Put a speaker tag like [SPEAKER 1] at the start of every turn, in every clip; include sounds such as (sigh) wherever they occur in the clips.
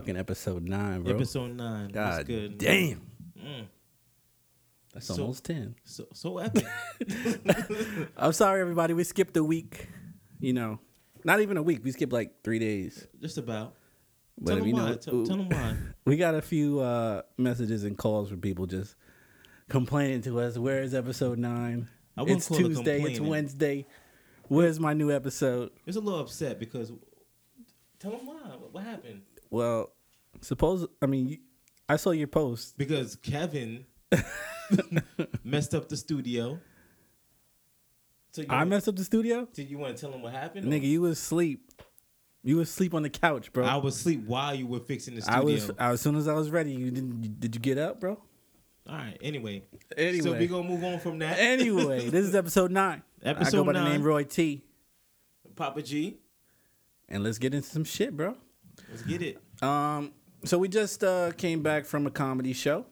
[SPEAKER 1] fucking episode nine, bro.
[SPEAKER 2] episode nine.
[SPEAKER 1] God
[SPEAKER 2] good?
[SPEAKER 1] damn.
[SPEAKER 2] Mm.
[SPEAKER 1] That's
[SPEAKER 2] So-
[SPEAKER 1] almost 10.
[SPEAKER 2] So so epic. (laughs)
[SPEAKER 1] I'm sorry, everybody. We skipped a week. You know, not even a week. We skipped like three days.
[SPEAKER 2] Just about.
[SPEAKER 1] But
[SPEAKER 2] tell them
[SPEAKER 1] you
[SPEAKER 2] why.
[SPEAKER 1] know,
[SPEAKER 2] tell, tell them why. (laughs)
[SPEAKER 1] we got a few uh, messages and calls from people just complaining to us. Where is episode nine?
[SPEAKER 2] I
[SPEAKER 1] It's Tuesday. It's. Wednesday. Where's my new episode?
[SPEAKER 2] It's a little upset because. Tell them why. What, what happened?
[SPEAKER 1] Well, suppose I mean you, I saw your post.
[SPEAKER 2] Because Kevin (laughs) messed up the studio. So
[SPEAKER 1] I messed up the studio,
[SPEAKER 2] Did you want to tell him what happened? or-
[SPEAKER 1] nigga. You was asleep. You was asleep on the couch, bro.
[SPEAKER 2] I was asleep while you were fixing the studio.
[SPEAKER 1] I was. I, as soon as I was ready, you didn't. You, did you get up, bro?
[SPEAKER 2] All right. Anyway.
[SPEAKER 1] Anyway.
[SPEAKER 2] So we gonna move on from that.
[SPEAKER 1] Anyway, this is episode nine. (laughs) Episode I go by the name. Roy T.
[SPEAKER 2] Papa G.
[SPEAKER 1] And let's get into some shit, bro.
[SPEAKER 2] Let's get it.
[SPEAKER 1] Um, so we just uh came back from a comedy show.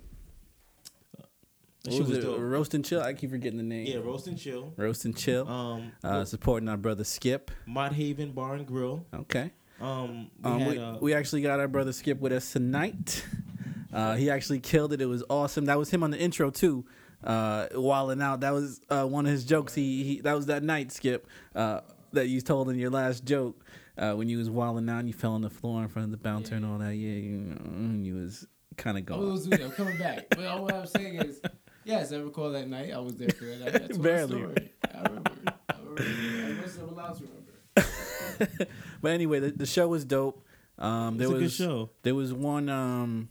[SPEAKER 1] What was
[SPEAKER 2] was
[SPEAKER 1] it? Roast and chill. I keep forgetting the name.
[SPEAKER 2] Yeah, roast and chill.
[SPEAKER 1] Roast and chill.
[SPEAKER 2] Um,
[SPEAKER 1] uh, supporting our brother Skip.
[SPEAKER 2] Mott Haven Bar and Grill.
[SPEAKER 1] Okay.
[SPEAKER 2] Um, we
[SPEAKER 1] Um,
[SPEAKER 2] had
[SPEAKER 1] we,
[SPEAKER 2] uh,
[SPEAKER 1] we actually got our brother Skip with us tonight. (laughs) Uh, he actually killed it. It was awesome. That was him on the intro too. Uh, wilding out. That was uh, one of his jokes. He, he that was that night Skip uh, that you told in your last joke uh, when you was wilding out. and You fell on the floor in front of the bouncer and all that. Yeah, you, know, you was kind of
[SPEAKER 3] I
[SPEAKER 1] going.
[SPEAKER 3] was I'm coming back. But all what I'm saying is, yes, I recall that night. I was there for that night. That's
[SPEAKER 1] Barely.
[SPEAKER 3] story. I remember. I remember. I guess I'm allowed to remember. (laughs)
[SPEAKER 1] but anyway, the, the show was dope. Um, there
[SPEAKER 2] It's a
[SPEAKER 1] was
[SPEAKER 2] good show.
[SPEAKER 1] there was one. Um,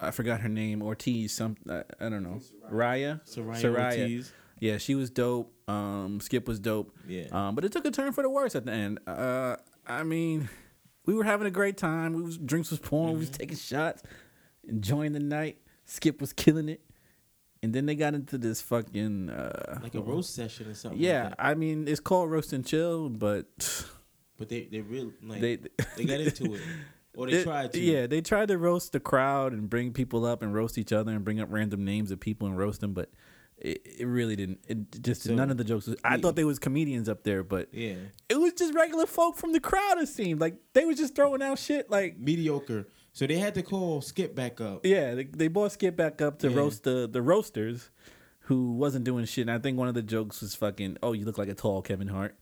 [SPEAKER 1] I forgot her name. Ortiz. Some I, I don't know. Raya.
[SPEAKER 2] Soraya, Ortiz.
[SPEAKER 1] Yeah, she was dope. Um, Skip was dope.
[SPEAKER 2] Yeah.
[SPEAKER 1] Um, but it took a turn for the worse at the end. Uh, I mean, we were having a great time. We was drinks was pouring. We was
[SPEAKER 2] Mm-hmm.
[SPEAKER 1] taking shots, enjoying the night. Skip was killing it. And then they got into this fucking uh,
[SPEAKER 2] like a roast session or something.
[SPEAKER 1] yeah.
[SPEAKER 2] like.
[SPEAKER 1] I mean, it's called roast and chill, but
[SPEAKER 2] but they they real like
[SPEAKER 1] they
[SPEAKER 2] they, got into it, (laughs) or they
[SPEAKER 1] It-
[SPEAKER 2] tried to.
[SPEAKER 1] Yeah, they tried to roast the crowd and bring people up and roast each other and bring up random names of people and roast them, but it, it really didn't. It just
[SPEAKER 2] So,
[SPEAKER 1] none of the jokes. Was, I
[SPEAKER 2] we-
[SPEAKER 1] thought they was comedians up there, but
[SPEAKER 2] yeah,
[SPEAKER 1] it was just regular folk from the crowd. It seemed like they was just throwing out shit. Like
[SPEAKER 2] mediocre. So they had to call Skip back up.
[SPEAKER 1] yeah, they, they brought Skip back up to
[SPEAKER 2] Yeah.
[SPEAKER 1] roast the the roasters, who wasn't doing shit. And I think one of the jokes was fucking. Oh, you look like a tall Kevin Hart.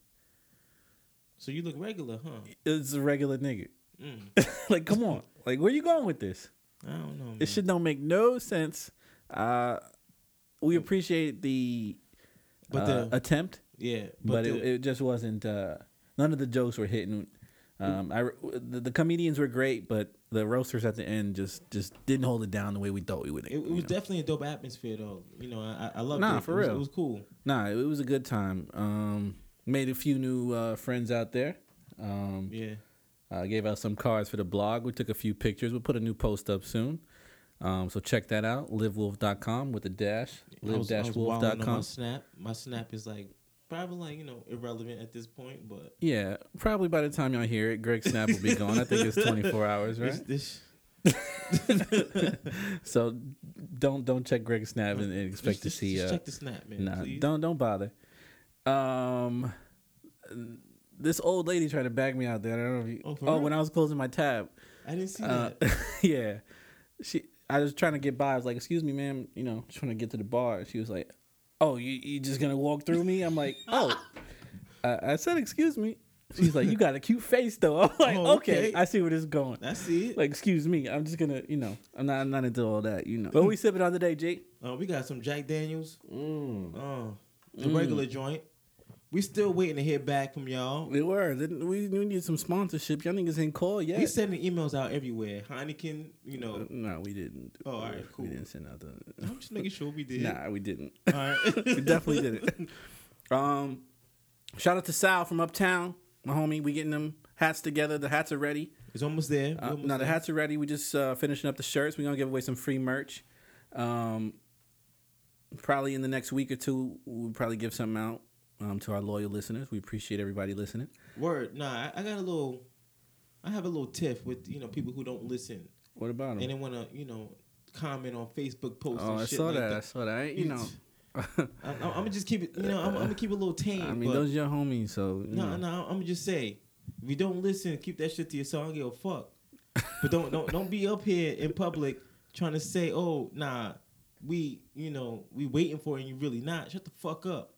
[SPEAKER 2] So you look regular, huh?
[SPEAKER 1] It's a regular nigga.
[SPEAKER 2] Mm. (laughs)
[SPEAKER 1] like, come on. Like, where you going with this?
[SPEAKER 2] I don't know. Man.
[SPEAKER 1] It shit don't make no sense. Uh, we appreciate the,
[SPEAKER 2] But
[SPEAKER 1] uh,
[SPEAKER 2] the-
[SPEAKER 1] attempt,
[SPEAKER 2] yeah,
[SPEAKER 1] but,
[SPEAKER 2] but,
[SPEAKER 1] it,
[SPEAKER 2] the,
[SPEAKER 1] it just wasn't. Uh, none of the jokes were hitting. Um, I the, the comedians were great, but the roasters at the end just just didn't hold it down the way we thought we would.
[SPEAKER 2] it, it was
[SPEAKER 1] know.
[SPEAKER 2] definitely a dope atmosphere though. You know, I I loved
[SPEAKER 1] Nah,
[SPEAKER 2] it.
[SPEAKER 1] for
[SPEAKER 2] it was,
[SPEAKER 1] real.
[SPEAKER 2] It was cool.
[SPEAKER 1] nah, it was a good time. Um, made a few new uh, friends out there. Um,
[SPEAKER 2] Yeah.
[SPEAKER 1] Uh, gave out some cards for the blog. We took a few pictures. We'll put a new post up soon. Um, so check that out. Livewolf.com with a dash.
[SPEAKER 2] I was, I was wilding my
[SPEAKER 1] Live-wolf.com.
[SPEAKER 2] snap. My snap is like probably like you know irrelevant at this point, but
[SPEAKER 1] Yeah, probably by the time y'all hear it, Greg Snap will be gone. I think it's (laughs) 24 hours, right?
[SPEAKER 2] this, this (laughs)
[SPEAKER 1] So don't don't check Greg Snap and, and expect
[SPEAKER 2] just,
[SPEAKER 1] to see.
[SPEAKER 2] just
[SPEAKER 1] Uh,
[SPEAKER 2] check the snap, man.
[SPEAKER 1] nah,
[SPEAKER 2] please.
[SPEAKER 1] don't don't bother. Um, this old lady tried to bag me out there. I don't know if you.
[SPEAKER 2] Oh,
[SPEAKER 1] Oh, when I was closing my tab.
[SPEAKER 2] I didn't see
[SPEAKER 1] Uh,
[SPEAKER 2] that. (laughs)
[SPEAKER 1] yeah, she. I was trying to get by. I was like, "Excuse me, ma'am. You know, just trying to get to the bar." She was like, "Oh, you you just gonna walk through me?" I'm like, "Oh." I, I said, excuse me. She's like, you got a cute face though. I'm like,
[SPEAKER 2] Oh,
[SPEAKER 1] okay.
[SPEAKER 2] okay.
[SPEAKER 1] I see where this is going.
[SPEAKER 2] I see it.
[SPEAKER 1] Like, excuse me. I'm just gonna, you know, I'm not, I'm not into all that, you know. What we sipping on today, Jake?
[SPEAKER 2] Uh, we got some Jack Daniels.
[SPEAKER 3] Mm.
[SPEAKER 2] Uh, the regular joint. We still waiting to hear back from y'all.
[SPEAKER 1] We were. We, we need some sponsorship. Y'all niggas ain't called yet.
[SPEAKER 2] We sending emails out everywhere. Heineken, you know.
[SPEAKER 1] no, we didn't.
[SPEAKER 2] Oh, all right, cool.
[SPEAKER 1] We didn't send out the.
[SPEAKER 2] I'm just making sure we did.
[SPEAKER 1] Nah, we didn't.
[SPEAKER 2] All right. (laughs)
[SPEAKER 1] we definitely didn't. Um, shout out to Sal from Uptown, my homie. We getting them hats together. The hats are ready.
[SPEAKER 2] it's almost there.
[SPEAKER 1] Uh,
[SPEAKER 2] almost
[SPEAKER 1] now the hats are ready. We just uh, finishing up the shirts. We're gonna give away some free merch. Um, probably in the next week or two, we'll probably give something out um, to our loyal listeners. We appreciate everybody listening.
[SPEAKER 2] Word. Nah, I, I got a little. I have a little tiff with you know people who don't listen
[SPEAKER 1] What about them?
[SPEAKER 2] and they want to you know comment on Facebook posts.
[SPEAKER 1] Oh,
[SPEAKER 2] and
[SPEAKER 1] I
[SPEAKER 2] shit
[SPEAKER 1] saw
[SPEAKER 2] like
[SPEAKER 1] that. I saw that. I- You know, (laughs)
[SPEAKER 2] I'm, I'm gonna just keep it. You know, I'm, I'm gonna keep it a little tame.
[SPEAKER 1] I mean, those your homies. So
[SPEAKER 2] no,
[SPEAKER 1] know.
[SPEAKER 2] no, I'm gonna just say, if you don't listen, keep that shit to yourself. I don't give a fuck. But don't don't don't be up here in public trying to say, oh, nah, we you know we waiting for it and you really not. Shut the fuck up.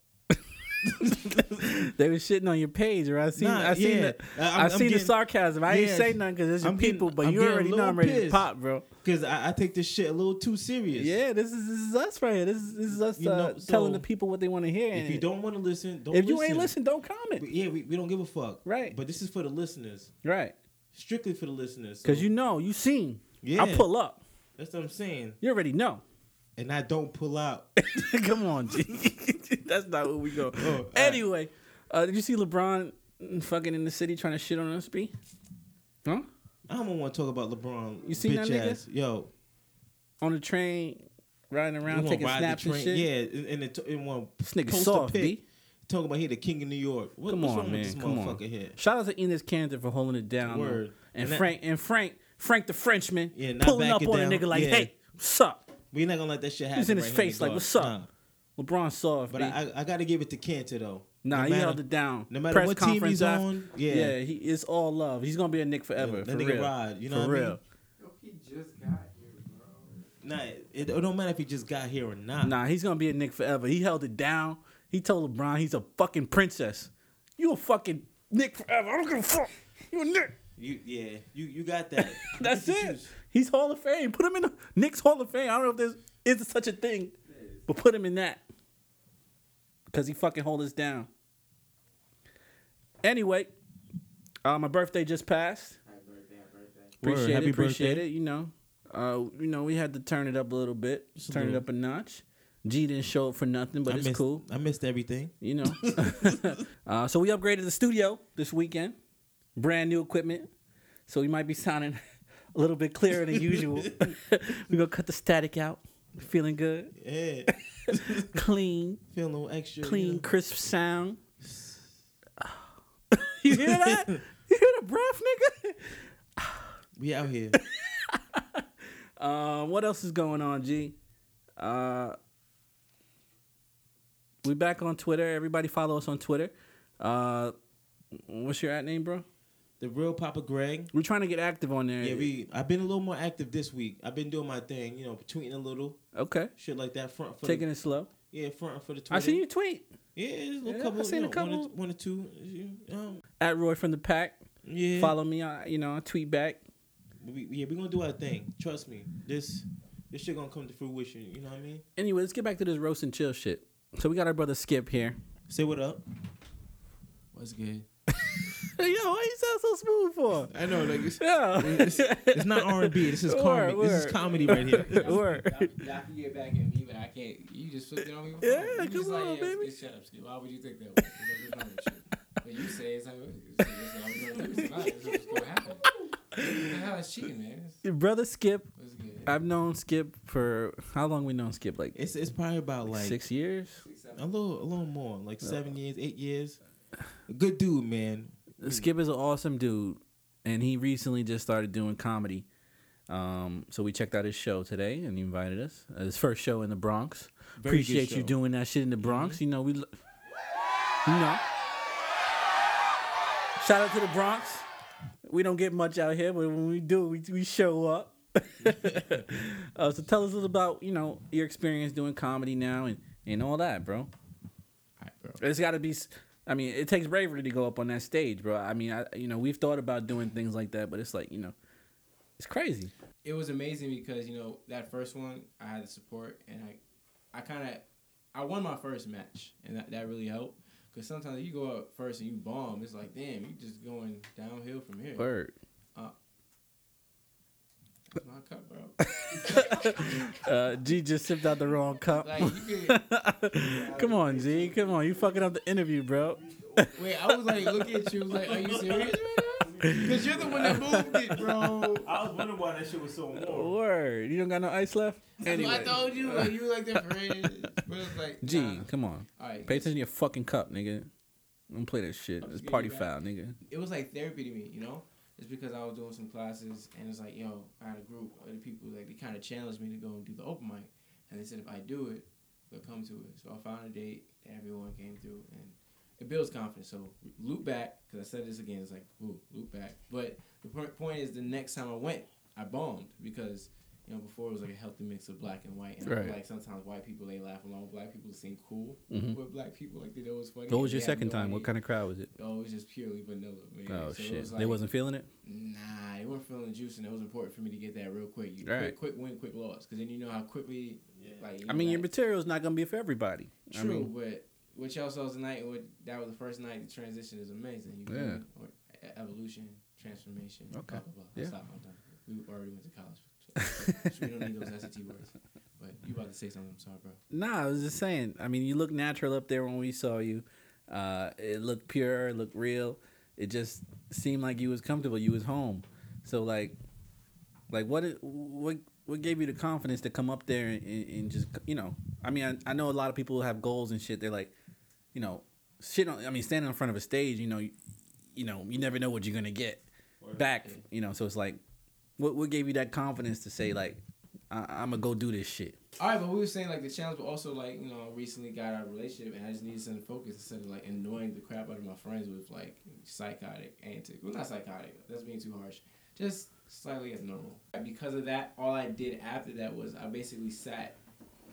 [SPEAKER 2] (laughs)
[SPEAKER 1] they was shitting on your page, or I seen,
[SPEAKER 2] Nah,
[SPEAKER 1] I seen,
[SPEAKER 2] yeah.
[SPEAKER 1] the,
[SPEAKER 2] I-
[SPEAKER 1] I seen the sarcasm. I ain't
[SPEAKER 2] Yeah.
[SPEAKER 1] say nothing because it's your
[SPEAKER 2] I'm getting-
[SPEAKER 1] people, but
[SPEAKER 2] I'm
[SPEAKER 1] you already know I'm ready to pop, bro.
[SPEAKER 2] Because I, I take this shit a little too serious.
[SPEAKER 1] Yeah, this is this is us right here. This is, this is us uh,
[SPEAKER 2] know,
[SPEAKER 1] telling the people what they want to hear.
[SPEAKER 2] If you don't want to listen, don't
[SPEAKER 1] if you ain't listen, don't comment.
[SPEAKER 2] Yeah, we, we don't give a fuck.
[SPEAKER 1] Right.
[SPEAKER 2] But this is for the listeners.
[SPEAKER 1] Right,
[SPEAKER 2] Strictly for the listeners.
[SPEAKER 1] because
[SPEAKER 2] So
[SPEAKER 1] you know, you seen.
[SPEAKER 2] Yeah.
[SPEAKER 1] I pull up.
[SPEAKER 2] That's what I'm saying.
[SPEAKER 1] You already know.
[SPEAKER 2] And I don't pull out. (laughs)
[SPEAKER 1] Come on, G. (laughs) That's not where we go.
[SPEAKER 2] Oh, all right.
[SPEAKER 1] anyway, uh, did you see LeBron fucking in the city trying to shit on us, B? Huh?
[SPEAKER 2] I don't want to talk about LeBron.
[SPEAKER 1] You seen that nigga?
[SPEAKER 2] ass. Yo,
[SPEAKER 1] On the train, riding around taking snaps and shit.
[SPEAKER 2] Yeah, and, and it, in one
[SPEAKER 1] This nigga
[SPEAKER 2] a
[SPEAKER 1] soft, B.
[SPEAKER 2] Talking about he the king of New York. What,
[SPEAKER 1] Come
[SPEAKER 2] what's
[SPEAKER 1] on,
[SPEAKER 2] wrong
[SPEAKER 1] man.
[SPEAKER 2] with this
[SPEAKER 1] Come on.
[SPEAKER 2] here?
[SPEAKER 1] Shout out to Enes Kanter for holding it down.
[SPEAKER 2] Word.
[SPEAKER 1] And,
[SPEAKER 2] And that-
[SPEAKER 1] Frank and Frank Frank the Frenchman
[SPEAKER 2] Yeah,
[SPEAKER 1] pulling up on a
[SPEAKER 2] down.
[SPEAKER 1] nigga like,
[SPEAKER 2] Yeah.
[SPEAKER 1] hey, what's up?
[SPEAKER 2] We not gonna let that shit happen.
[SPEAKER 1] He's in his
[SPEAKER 2] right
[SPEAKER 1] face like, what's up?
[SPEAKER 2] Nah.
[SPEAKER 1] LeBron soft,
[SPEAKER 2] But I got to give it to Kanter though.
[SPEAKER 1] nah,
[SPEAKER 2] No
[SPEAKER 1] he
[SPEAKER 2] matter-
[SPEAKER 1] held it down.
[SPEAKER 2] No matter
[SPEAKER 1] Press
[SPEAKER 2] what team he's
[SPEAKER 1] after-
[SPEAKER 2] on, yeah,
[SPEAKER 1] Yeah, he it's all love. He's gonna be a Knick forever.
[SPEAKER 2] Yeah,
[SPEAKER 1] for
[SPEAKER 2] that nigga
[SPEAKER 1] real.
[SPEAKER 2] ride, you know
[SPEAKER 1] for
[SPEAKER 2] what I mean?
[SPEAKER 1] real.
[SPEAKER 3] Yo, he just got here, bro.
[SPEAKER 2] Nah, it, it don't matter if he just got here or not.
[SPEAKER 1] Nah, he's gonna be a Knick forever. He held it down. He told LeBron he's a fucking princess. You a fucking Knick forever. I don't give a fuck. You a Knick.
[SPEAKER 2] You yeah, you you got that.
[SPEAKER 1] That's (laughs)
[SPEAKER 2] You can
[SPEAKER 1] it.
[SPEAKER 2] Choose.
[SPEAKER 1] He's Hall of Fame. Put him in the Knicks Hall of Fame. I don't know if there's is such a thing, but put him in that because he fucking hold us down. Anyway, uh, my birthday just passed.
[SPEAKER 3] Happy birthday, happy birthday.
[SPEAKER 2] Word,
[SPEAKER 1] Appreciate
[SPEAKER 2] happy
[SPEAKER 1] it. Appreciate
[SPEAKER 2] birthday.
[SPEAKER 1] it. You know, uh, you know, we had to turn it up a little bit,
[SPEAKER 2] Just a
[SPEAKER 1] turn it up a notch. G didn't show up for nothing, but
[SPEAKER 2] I
[SPEAKER 1] it's
[SPEAKER 2] missed,
[SPEAKER 1] cool.
[SPEAKER 2] I missed everything.
[SPEAKER 1] You know. (laughs) uh, so we upgraded the studio this weekend. Brand new equipment. So we might be sounding a little bit clearer than usual. (laughs) We're gonna cut the static out. Feeling good.
[SPEAKER 2] Yeah, (laughs)
[SPEAKER 1] Clean,
[SPEAKER 2] feeling a little extra.
[SPEAKER 1] clean,
[SPEAKER 2] You know?
[SPEAKER 1] crisp sound. (sighs) you hear that? You hear the breath, nigga?
[SPEAKER 2] We out here.
[SPEAKER 1] Um, (laughs) what else is going on, G? Uh, we back on Twitter. Everybody follow us on Twitter. Uh, what's your at name, bro?
[SPEAKER 2] The real Papa Greg.
[SPEAKER 1] We're trying to get active on there.
[SPEAKER 2] Yeah, we. I've been a little more active this week. I've been doing my thing. You know, tweeting a little
[SPEAKER 1] okay.
[SPEAKER 2] shit like that. Front for
[SPEAKER 1] Taking
[SPEAKER 2] the,
[SPEAKER 1] it slow.
[SPEAKER 2] yeah, front for the Twitter.
[SPEAKER 1] I seen you tweet
[SPEAKER 2] Yeah, there's a little
[SPEAKER 1] Yeah,
[SPEAKER 2] couple.
[SPEAKER 1] I seen
[SPEAKER 2] you
[SPEAKER 1] a
[SPEAKER 2] know, One,
[SPEAKER 1] couple.
[SPEAKER 2] or, one or two. Um,
[SPEAKER 1] at Roy from the Pack.
[SPEAKER 2] yeah.
[SPEAKER 1] Follow me. I, you know, I tweet back.
[SPEAKER 2] We, yeah, we're gonna do our thing. Trust me. This this shit gonna come to fruition. You know what I mean?
[SPEAKER 1] Anyway, let's get back to this roast and chill shit. So we got our brother Skip here.
[SPEAKER 2] Say what up.
[SPEAKER 3] What's good?
[SPEAKER 1] Yo, why you sound so smooth for?
[SPEAKER 2] I know, like it's,
[SPEAKER 1] Yeah.
[SPEAKER 2] it's, it's not R and B. This is (laughs)
[SPEAKER 1] Word,
[SPEAKER 2] comedy. This is comedy right here. (laughs)
[SPEAKER 1] Word.
[SPEAKER 3] Y'all, y'all can get back at me, but I can't. You just flipped it on me. Before.
[SPEAKER 1] Yeah,
[SPEAKER 3] you
[SPEAKER 1] come
[SPEAKER 3] just
[SPEAKER 1] on,
[SPEAKER 3] like, yeah,
[SPEAKER 1] baby.
[SPEAKER 3] It's, it's shut up, Skip. Why would you think that? Was? What's you? But you say it's, like, it's, it's, all we're gonna do. It's not. It's what's gonna happen. What the cheating, man?
[SPEAKER 1] Your brother Skip. I've known Skip for how long? We known Skip like
[SPEAKER 2] It's it's probably about like
[SPEAKER 1] six years.
[SPEAKER 3] Six,
[SPEAKER 2] a little a little more, like seven years, eight years. Good dude, man.
[SPEAKER 1] Skip is an awesome dude, and he recently just started doing comedy. Um, so we checked out his show today, and he invited us. Uh, his first show in the Bronx.
[SPEAKER 2] Very
[SPEAKER 1] Appreciate you doing that shit in the Bronx. You know we, lo- you know. Shout out to the Bronx. We don't get much out here, but when we do, we we show up. (laughs) uh, so tell us a little about you know your experience doing comedy now and and all that, bro.
[SPEAKER 3] All right, bro.
[SPEAKER 1] There's got to be I mean, it takes bravery to go up on that stage, bro. I mean, I you know we've thought about doing things like that, but it's like you know, it's crazy.
[SPEAKER 3] it was amazing because you know that first one I had the support and I, I kind of, I won my first match and that, that really helped because sometimes you go up first and you bomb, it's like damn, you just going downhill from here.
[SPEAKER 1] Word.
[SPEAKER 3] Uh, That's my cup, bro. (laughs) (laughs)
[SPEAKER 1] Uh, G just sipped out the wrong cup.
[SPEAKER 3] Like (laughs)
[SPEAKER 1] Come on, G. Come on, you fucking up the interview, bro.
[SPEAKER 3] wait, I was like, look at you, like, are you serious right now? Because you're the one that moved it, bro.
[SPEAKER 2] I was wondering why that shit was so warm.
[SPEAKER 1] Word. You don't got no ice left.
[SPEAKER 3] That's what I told you, like, you were like that friend. But it's like,
[SPEAKER 1] G,
[SPEAKER 3] nah.
[SPEAKER 1] come on.
[SPEAKER 3] All right,
[SPEAKER 1] Pay attention to your fucking cup, nigga. Don't play that shit. It's party foul, nigga.
[SPEAKER 3] it was like therapy to me, you know? It's because I was doing some classes and it's like, yo, I had a group of people like they kind of challenged me to go and do the open mic, and they said if I do it, they'll come to it. So I found a date, everyone came through, and it builds confidence. So loop back, because I said this again, it's like, ooh, loop back. But the point is, the next time I went, I bombed because. You know, before it was like a healthy mix of black and white, and I
[SPEAKER 1] Right.
[SPEAKER 3] feel like sometimes white people they laugh along. Black people seem cool
[SPEAKER 1] Mhm.
[SPEAKER 3] with black people, like they know it's funny.
[SPEAKER 1] What was your second
[SPEAKER 3] no
[SPEAKER 1] time? What kind of crowd was it?
[SPEAKER 3] Oh, it was just purely vanilla, man.
[SPEAKER 1] Oh
[SPEAKER 3] So it
[SPEAKER 1] shit,
[SPEAKER 3] was
[SPEAKER 1] they wasn't feeling it.
[SPEAKER 3] Nah, they weren't feeling the juice, and it was important for me to get that real quick. You
[SPEAKER 1] Right.
[SPEAKER 3] quick, quick win, quick loss, because then you know how quickly. Like,
[SPEAKER 1] I mean, your
[SPEAKER 3] material
[SPEAKER 1] is not gonna be for everybody. I
[SPEAKER 3] true,
[SPEAKER 1] mean,
[SPEAKER 3] but what y'all saw tonight, and what that was the first night. The transition is amazing. You
[SPEAKER 1] Yeah.
[SPEAKER 3] win, or evolution, transformation.
[SPEAKER 1] Okay.
[SPEAKER 3] Blah, blah, blah.
[SPEAKER 1] Yeah.
[SPEAKER 3] Stop. I'm done. We already went to college, so, so we don't need those SAT words. But you about to say something? I'm sorry, bro.
[SPEAKER 1] Nah, I was just saying. I mean, you look natural up there when we saw you. Uh, it looked pure, it looked real. It just seemed like you was comfortable. You was home. So like, like what? What? What gave you the confidence to come up there and, and, and just you know? I mean, I, I know a lot of people have goals and shit. They're like, you know, shit. On, I mean, standing in front of a stage, you know, you, you know, you never know what you're gonna get back. You know, so it's like, what what gave you that confidence to say like, I, I'm gonna go do this shit?
[SPEAKER 3] All right, but we were saying like the challenge, but also like you know, recently got out of relationship, and I just needed to focus instead of like annoying the crap out of my friends with like psychotic antics. Well, not psychotic. That's being too harsh. Just slightly abnormal. Because of that, all I did after that was I basically sat